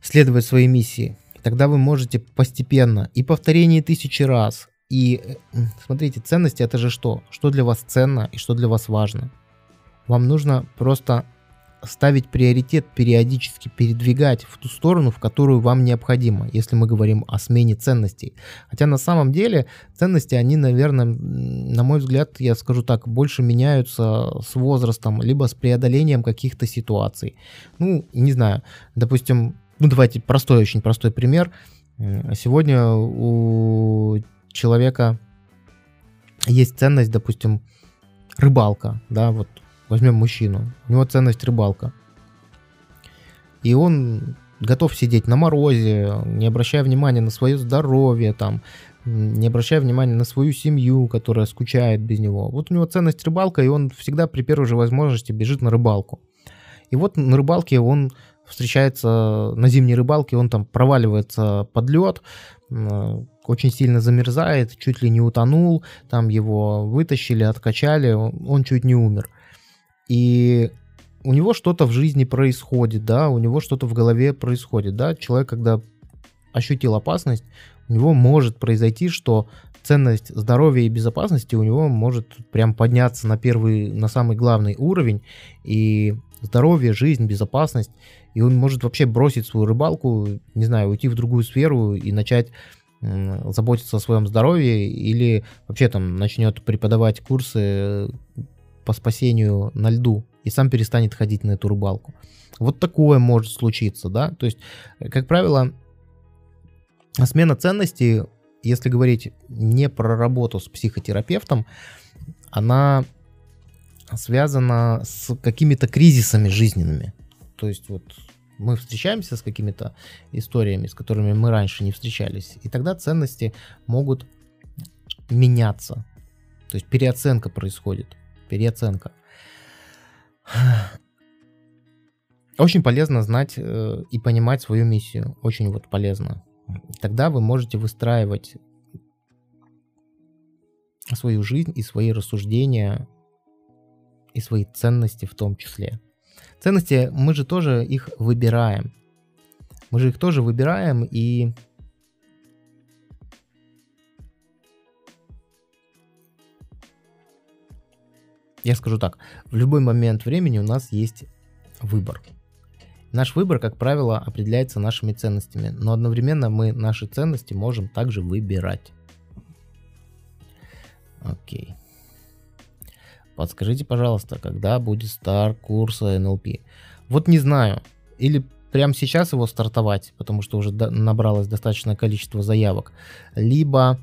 следовать своей миссии, тогда вы можете постепенно и повторение тысячи раз, и смотрите, ценности это же что? Что для вас ценно и что для вас важно? Вам нужно просто ставить приоритет, периодически передвигать в ту сторону, в которую вам необходимо, если мы говорим о смене ценностей. Хотя на самом деле ценности, они, наверное, на мой взгляд, я скажу так, больше меняются с возрастом, либо с преодолением каких-то ситуаций. Ну, не знаю, допустим, ну давайте простой, очень простой пример. Сегодня у человека есть ценность, допустим, рыбалка, да, вот Возьмем мужчину. У него ценность рыбалка. И он готов сидеть на морозе, не обращая внимания на свое здоровье, там, не обращая внимания на свою семью, которая скучает без него. Вот у него ценность рыбалка, и он всегда при первой же возможности бежит на рыбалку. И вот на рыбалке он встречается, на зимней рыбалке он там проваливается под лед, очень сильно замерзает, чуть ли не утонул, там его вытащили, откачали, он чуть не умер и у него что-то в жизни происходит, да, у него что-то в голове происходит, да, человек, когда ощутил опасность, у него может произойти, что ценность здоровья и безопасности у него может прям подняться на первый, на самый главный уровень, и здоровье, жизнь, безопасность, и он может вообще бросить свою рыбалку, не знаю, уйти в другую сферу и начать заботиться о своем здоровье или вообще там начнет преподавать курсы по спасению на льду и сам перестанет ходить на эту рыбалку. Вот такое может случиться, да. То есть, как правило, смена ценностей, если говорить не про работу с психотерапевтом, она связана с какими-то кризисами жизненными. То есть вот мы встречаемся с какими-то историями, с которыми мы раньше не встречались, и тогда ценности могут меняться. То есть переоценка происходит переоценка. Очень полезно знать э, и понимать свою миссию. Очень вот полезно. Тогда вы можете выстраивать свою жизнь и свои рассуждения и свои ценности в том числе. Ценности мы же тоже их выбираем. Мы же их тоже выбираем и я скажу так, в любой момент времени у нас есть выбор. Наш выбор, как правило, определяется нашими ценностями, но одновременно мы наши ценности можем также выбирать. Окей. Подскажите, пожалуйста, когда будет старт курса NLP? Вот не знаю. Или прямо сейчас его стартовать, потому что уже набралось достаточное количество заявок. Либо...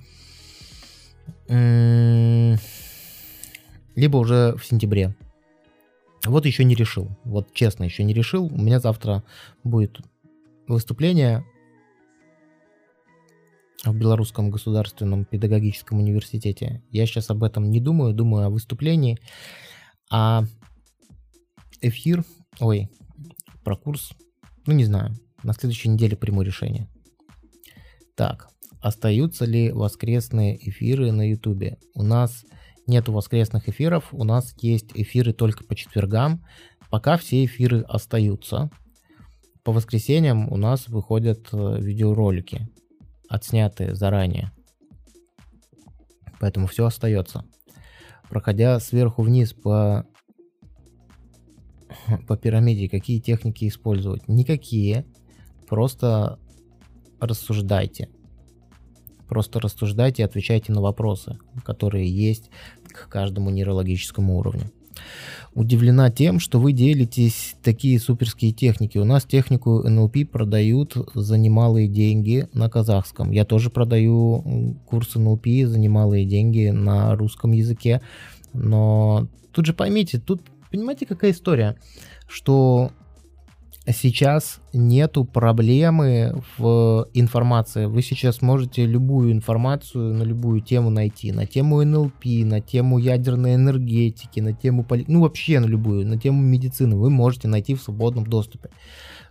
Либо уже в сентябре. Вот еще не решил. Вот честно, еще не решил. У меня завтра будет выступление в Белорусском государственном педагогическом университете. Я сейчас об этом не думаю, думаю о выступлении. А эфир, ой, про курс, ну не знаю, на следующей неделе приму решение. Так, остаются ли воскресные эфиры на ютубе? У нас нету воскресных эфиров, у нас есть эфиры только по четвергам, пока все эфиры остаются. По воскресеньям у нас выходят э, видеоролики, отснятые заранее. Поэтому все остается. Проходя сверху вниз по, <laughs> по пирамиде, какие техники использовать? Никакие. Просто рассуждайте. Просто рассуждайте и отвечайте на вопросы, которые есть к каждому нейрологическому уровню. Удивлена тем, что вы делитесь такие суперские техники. У нас технику NLP продают за немалые деньги на казахском. Я тоже продаю курс NLP за немалые деньги на русском языке. Но тут же поймите, тут понимаете, какая история, что сейчас нету проблемы в информации. Вы сейчас можете любую информацию на любую тему найти. На тему НЛП, на тему ядерной энергетики, на тему... Ну, вообще на любую. На тему медицины вы можете найти в свободном доступе.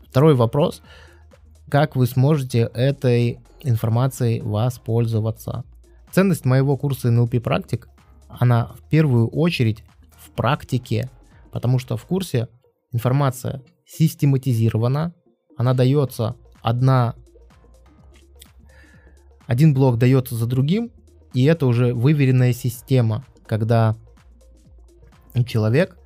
Второй вопрос. Как вы сможете этой информацией воспользоваться? Ценность моего курса NLP практик, она в первую очередь в практике, потому что в курсе информация систематизирована, она дается одна, один блок дается за другим, и это уже выверенная система, когда человек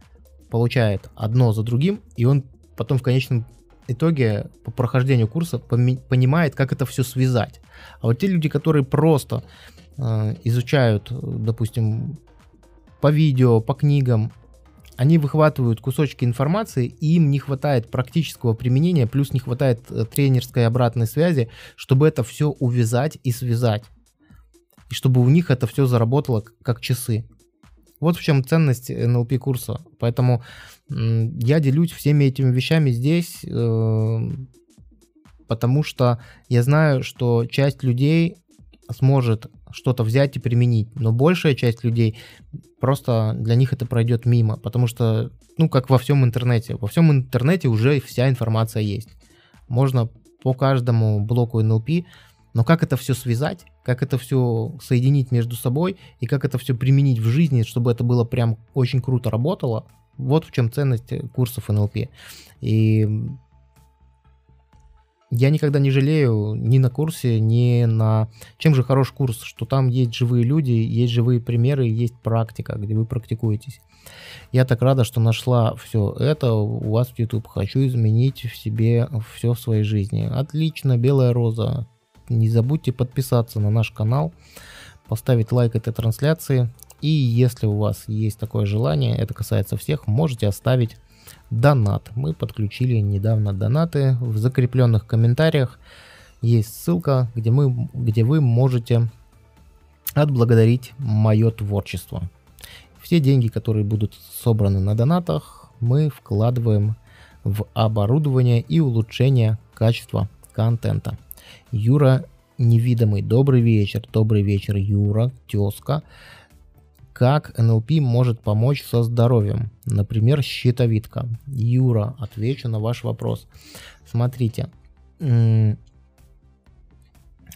получает одно за другим, и он потом в конечном итоге по прохождению курса понимает, как это все связать. А вот те люди, которые просто э, изучают, допустим, по видео, по книгам, они выхватывают кусочки информации, и им не хватает практического применения, плюс не хватает э, тренерской обратной связи, чтобы это все увязать и связать. И чтобы у них это все заработало как часы. Вот в чем ценность NLP курса. Поэтому я делюсь всеми этими вещами здесь, э, потому что я знаю, что часть людей сможет что-то взять и применить, но большая часть людей просто для них это пройдет мимо, потому что, ну, как во всем интернете, во всем интернете уже вся информация есть. Можно по каждому блоку NLP, но как это все связать, как это все соединить между собой и как это все применить в жизни, чтобы это было прям очень круто работало, вот в чем ценность курсов NLP. И я никогда не жалею ни на курсе, ни на... Чем же хорош курс? Что там есть живые люди, есть живые примеры, есть практика, где вы практикуетесь. Я так рада, что нашла все это у вас в YouTube. Хочу изменить в себе все в своей жизни. Отлично, Белая Роза. Не забудьте подписаться на наш канал, поставить лайк этой трансляции. И если у вас есть такое желание, это касается всех, можете оставить донат. Мы подключили недавно донаты. В закрепленных комментариях есть ссылка, где, мы, где вы можете отблагодарить мое творчество. Все деньги, которые будут собраны на донатах, мы вкладываем в оборудование и улучшение качества контента. Юра Невидимый, добрый вечер, добрый вечер, Юра, тезка. Как НЛП может помочь со здоровьем? Например, щитовидка. Юра, отвечу на ваш вопрос. Смотрите,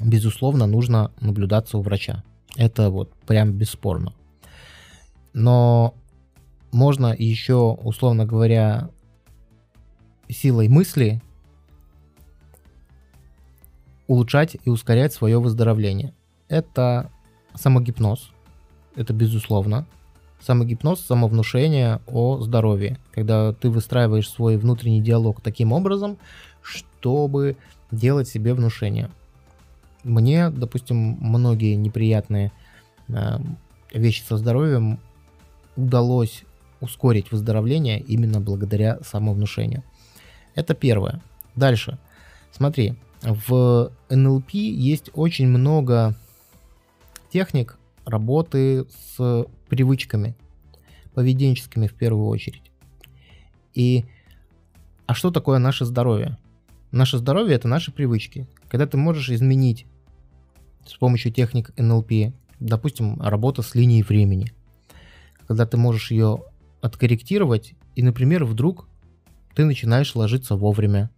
безусловно, нужно наблюдаться у врача. Это вот прям бесспорно. Но можно еще, условно говоря, силой мысли улучшать и ускорять свое выздоровление. Это самогипноз, это безусловно. самогипноз, самовнушение о здоровье, когда ты выстраиваешь свой внутренний диалог таким образом, чтобы делать себе внушение. Мне, допустим, многие неприятные э, вещи со здоровьем удалось ускорить выздоровление именно благодаря самовнушению. Это первое. Дальше. Смотри, в НЛП есть очень много техник работы с привычками, поведенческими в первую очередь. И а что такое наше здоровье? Наше здоровье это наши привычки. Когда ты можешь изменить с помощью техник НЛП, допустим, работа с линией времени, когда ты можешь ее откорректировать, и, например, вдруг ты начинаешь ложиться вовремя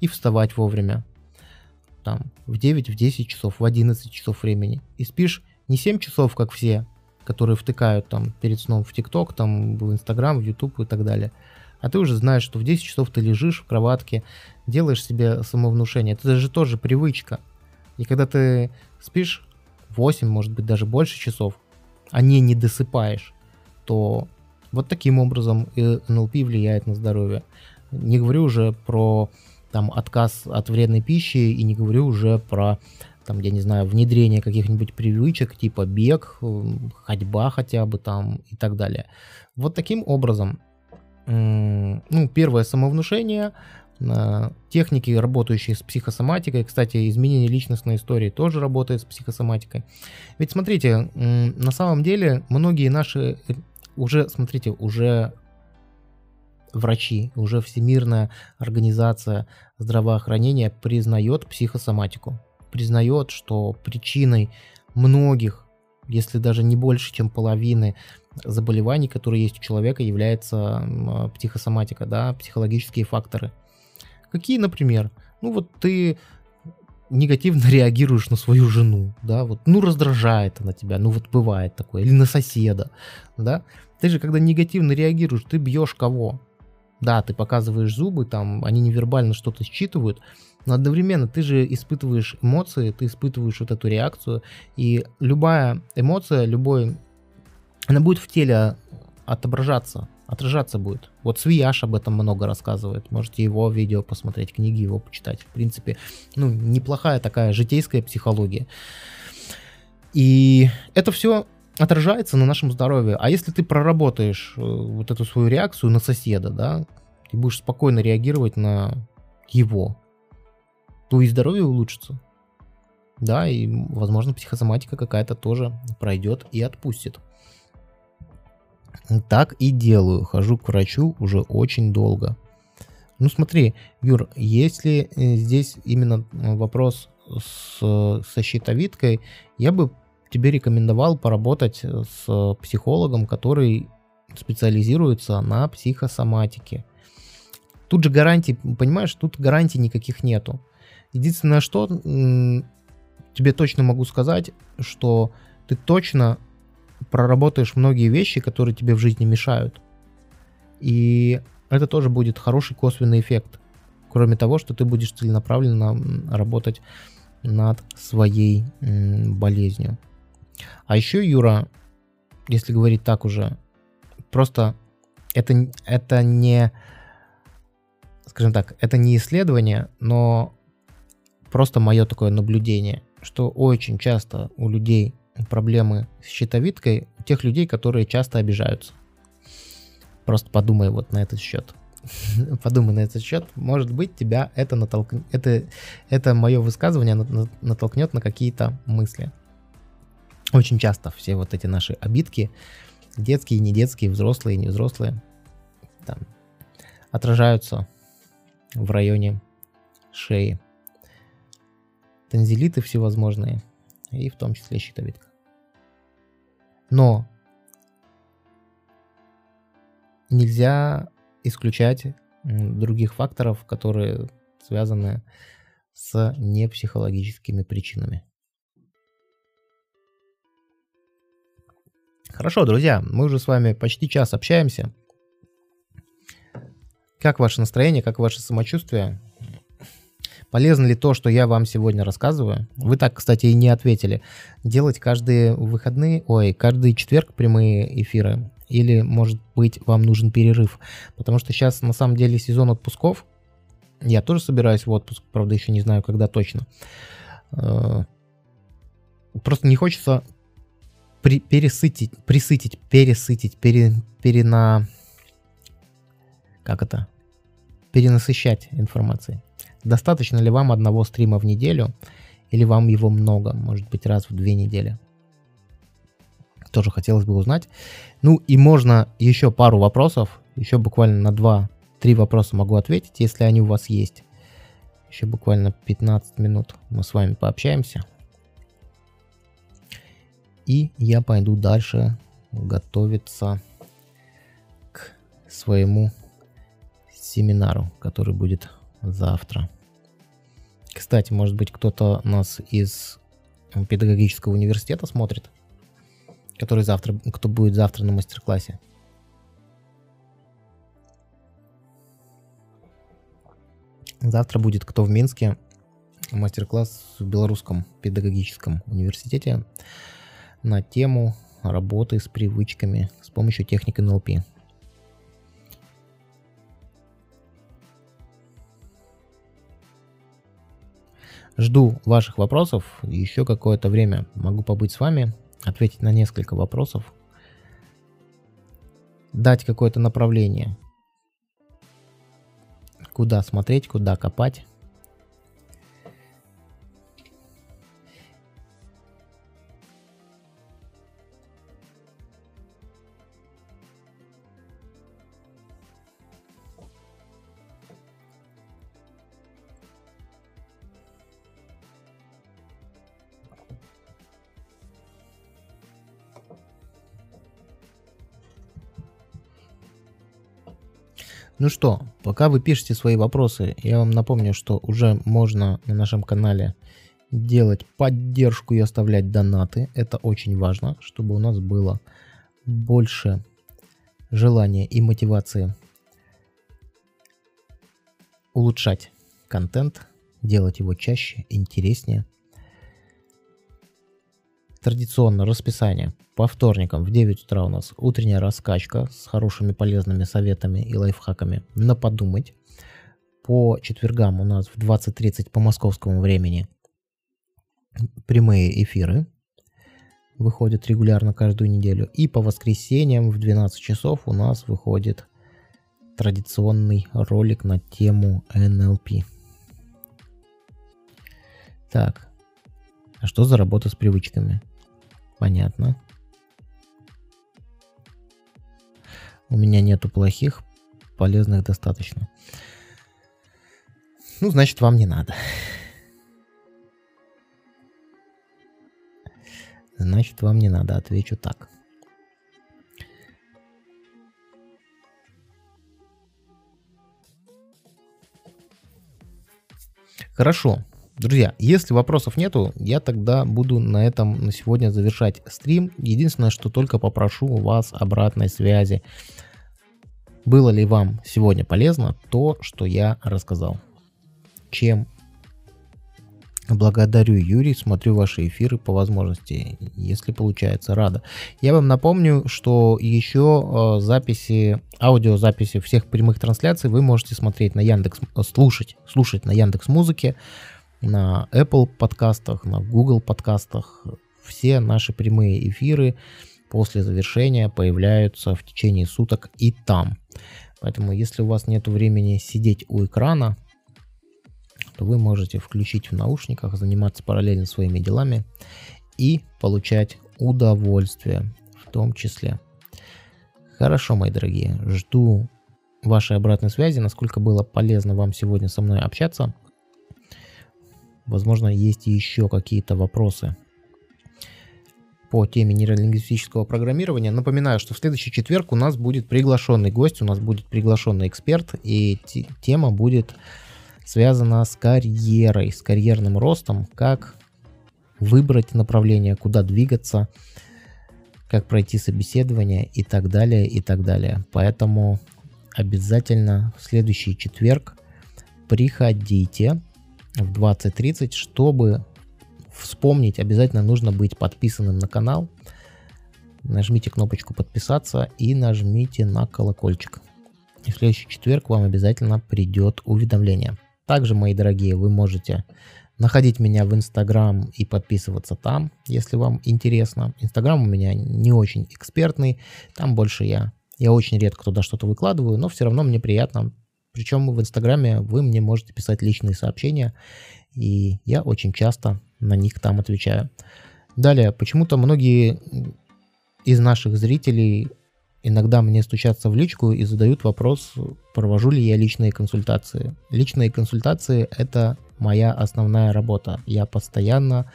и вставать вовремя, там, в 9, в 10 часов, в 11 часов времени, и спишь не 7 часов, как все, которые втыкают там перед сном в ТикТок, там в Инстаграм, в Ютуб и так далее. А ты уже знаешь, что в 10 часов ты лежишь в кроватке, делаешь себе самовнушение. Это же тоже привычка. И когда ты спишь 8, может быть, даже больше часов, а не не досыпаешь, то вот таким образом НЛП влияет на здоровье. Не говорю уже про там отказ от вредной пищи и не говорю уже про там, я не знаю, внедрение каких-нибудь привычек, типа бег, ходьба хотя бы там и так далее. Вот таким образом, ну, первое самовнушение, э, техники, работающие с психосоматикой. Кстати, изменение личностной истории тоже работает с психосоматикой. Ведь смотрите, на самом деле многие наши э, уже, смотрите, уже врачи, уже Всемирная организация здравоохранения признает психосоматику признает, что причиной многих, если даже не больше, чем половины заболеваний, которые есть у человека, является психосоматика, да, психологические факторы. Какие, например? Ну вот ты негативно <laughs> реагируешь на свою жену, да, вот, ну, раздражает она тебя, ну, вот бывает такое, или на соседа, да, ты же, когда негативно реагируешь, ты бьешь кого? Да, ты показываешь зубы, там, они невербально что-то считывают, но одновременно ты же испытываешь эмоции, ты испытываешь вот эту реакцию, и любая эмоция, любой, она будет в теле отображаться, отражаться будет. Вот Свияш об этом много рассказывает, можете его видео посмотреть, книги его почитать. В принципе, ну, неплохая такая житейская психология. И это все отражается на нашем здоровье. А если ты проработаешь э, вот эту свою реакцию на соседа, да, ты будешь спокойно реагировать на его, то и здоровье улучшится. Да, и, возможно, психосоматика какая-то тоже пройдет и отпустит. Так и делаю. Хожу к врачу уже очень долго. Ну смотри, Юр, если э, здесь именно вопрос с, со щитовидкой, я бы тебе рекомендовал поработать с психологом, который специализируется на психосоматике. Тут же гарантий, понимаешь, тут гарантий никаких нету. Единственное, что тебе точно могу сказать, что ты точно проработаешь многие вещи, которые тебе в жизни мешают. И это тоже будет хороший косвенный эффект. Кроме того, что ты будешь целенаправленно работать над своей болезнью. А еще, Юра, если говорить так уже, просто это, это не, скажем так, это не исследование, но просто мое такое наблюдение, что очень часто у людей проблемы с щитовидкой, у тех людей, которые часто обижаются. Просто подумай вот на этот счет. <laughs> подумай на этот счет. Может быть, тебя это натолкнет, это, это мое высказывание натолкнет на какие-то мысли. Очень часто все вот эти наши обидки, детские, не детские, взрослые, не взрослые, там, отражаются в районе шеи танзелиты всевозможные, и в том числе щитовидка. Но нельзя исключать других факторов, которые связаны с непсихологическими причинами. Хорошо, друзья, мы уже с вами почти час общаемся. Как ваше настроение, как ваше самочувствие? Полезно ли то, что я вам сегодня рассказываю? Вы так, кстати, и не ответили. Делать каждые выходные, ой, каждый четверг прямые эфиры? Или, может быть, вам нужен перерыв? Потому что сейчас, на самом деле, сезон отпусков. Я тоже собираюсь в отпуск, правда, еще не знаю, когда точно. Э, просто не хочется при, пересытить, присытить, пересытить, пере, перена... Как это? Перенасыщать информацией. Достаточно ли вам одного стрима в неделю, или вам его много, может быть, раз в две недели? Тоже хотелось бы узнать. Ну и можно еще пару вопросов, еще буквально на два-три вопроса могу ответить, если они у вас есть. Еще буквально 15 минут мы с вами пообщаемся. И я пойду дальше готовиться к своему семинару, который будет завтра. Кстати, может быть, кто-то нас из педагогического университета смотрит, который завтра, кто будет завтра на мастер-классе. Завтра будет кто в Минске мастер-класс в Белорусском педагогическом университете на тему работы с привычками с помощью техники НЛП. Жду ваших вопросов. Еще какое-то время могу побыть с вами, ответить на несколько вопросов, дать какое-то направление, куда смотреть, куда копать. Ну что, пока вы пишете свои вопросы, я вам напомню, что уже можно на нашем канале делать поддержку и оставлять донаты. Это очень важно, чтобы у нас было больше желания и мотивации улучшать контент, делать его чаще, интереснее. Традиционно расписание. По вторникам в 9 утра у нас утренняя раскачка с хорошими полезными советами и лайфхаками на подумать. По четвергам у нас в 20.30 по московскому времени прямые эфиры выходят регулярно каждую неделю. И по воскресеньям в 12 часов у нас выходит традиционный ролик на тему NLP. Так, а что за работа с привычками? Понятно. У меня нету плохих, полезных достаточно. Ну, значит, вам не надо. Значит, вам не надо, отвечу так. Хорошо. Друзья, если вопросов нету, я тогда буду на этом на сегодня завершать стрим. Единственное, что только попрошу у вас обратной связи. Было ли вам сегодня полезно то, что я рассказал? Чем Благодарю, Юрий, смотрю ваши эфиры по возможности, если получается, рада. Я вам напомню, что еще э, записи, аудиозаписи всех прямых трансляций вы можете смотреть на Яндекс, слушать, слушать на Яндекс Музыке, на Apple подкастах, на Google подкастах. Все наши прямые эфиры после завершения появляются в течение суток и там. Поэтому, если у вас нет времени сидеть у экрана, то вы можете включить в наушниках, заниматься параллельно своими делами и получать удовольствие в том числе. Хорошо, мои дорогие, жду вашей обратной связи, насколько было полезно вам сегодня со мной общаться. Возможно, есть еще какие-то вопросы по теме нейролингвистического программирования. Напоминаю, что в следующий четверг у нас будет приглашенный гость, у нас будет приглашенный эксперт, и тема будет связана с карьерой, с карьерным ростом, как выбрать направление, куда двигаться, как пройти собеседование и так далее, и так далее. Поэтому обязательно в следующий четверг приходите, в 20.30. Чтобы вспомнить, обязательно нужно быть подписанным на канал. Нажмите кнопочку подписаться и нажмите на колокольчик. И в следующий четверг вам обязательно придет уведомление. Также, мои дорогие, вы можете находить меня в Инстаграм и подписываться там, если вам интересно. Инстаграм у меня не очень экспертный, там больше я. Я очень редко туда что-то выкладываю, но все равно мне приятно. Причем в Инстаграме вы мне можете писать личные сообщения, и я очень часто на них там отвечаю. Далее, почему-то многие из наших зрителей иногда мне стучатся в личку и задают вопрос, провожу ли я личные консультации. Личные консультации – это моя основная работа. Я постоянно,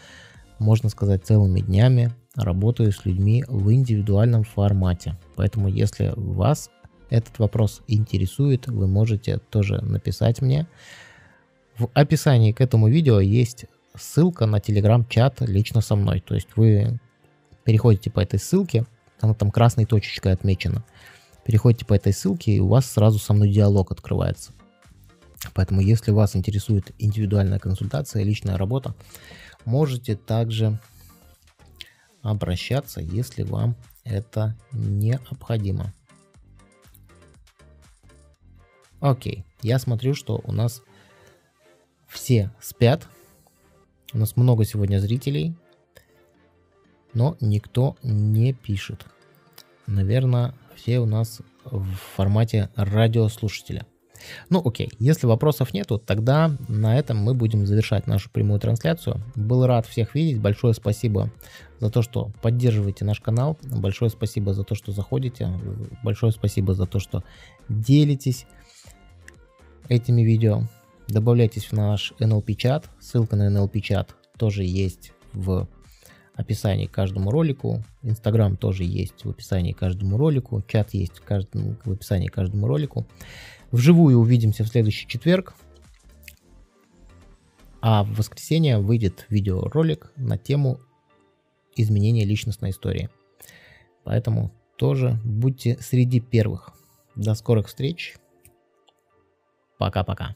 можно сказать, целыми днями работаю с людьми в индивидуальном формате. Поэтому, если вас этот вопрос интересует, вы можете тоже написать мне. В описании к этому видео есть ссылка на телеграм-чат лично со мной. То есть вы переходите по этой ссылке, она там красной точечкой отмечена. Переходите по этой ссылке, и у вас сразу со мной диалог открывается. Поэтому, если вас интересует индивидуальная консультация, личная работа, можете также обращаться, если вам это необходимо. Окей, я смотрю, что у нас все спят. У нас много сегодня зрителей но никто не пишет. Наверное, все у нас в формате радиослушателя. Ну окей, если вопросов нету, тогда на этом мы будем завершать нашу прямую трансляцию. Был рад всех видеть, большое спасибо за то, что поддерживаете наш канал, большое спасибо за то, что заходите, большое спасибо за то, что делитесь этими видео. Добавляйтесь в наш NLP чат, ссылка на NLP чат тоже есть в описании к каждому ролику. Инстаграм тоже есть в описании к каждому ролику. Чат есть в, каждом, в описании к каждому ролику. Вживую увидимся в следующий четверг. А в воскресенье выйдет видеоролик на тему изменения личностной истории. Поэтому тоже будьте среди первых. До скорых встреч. Пока-пока.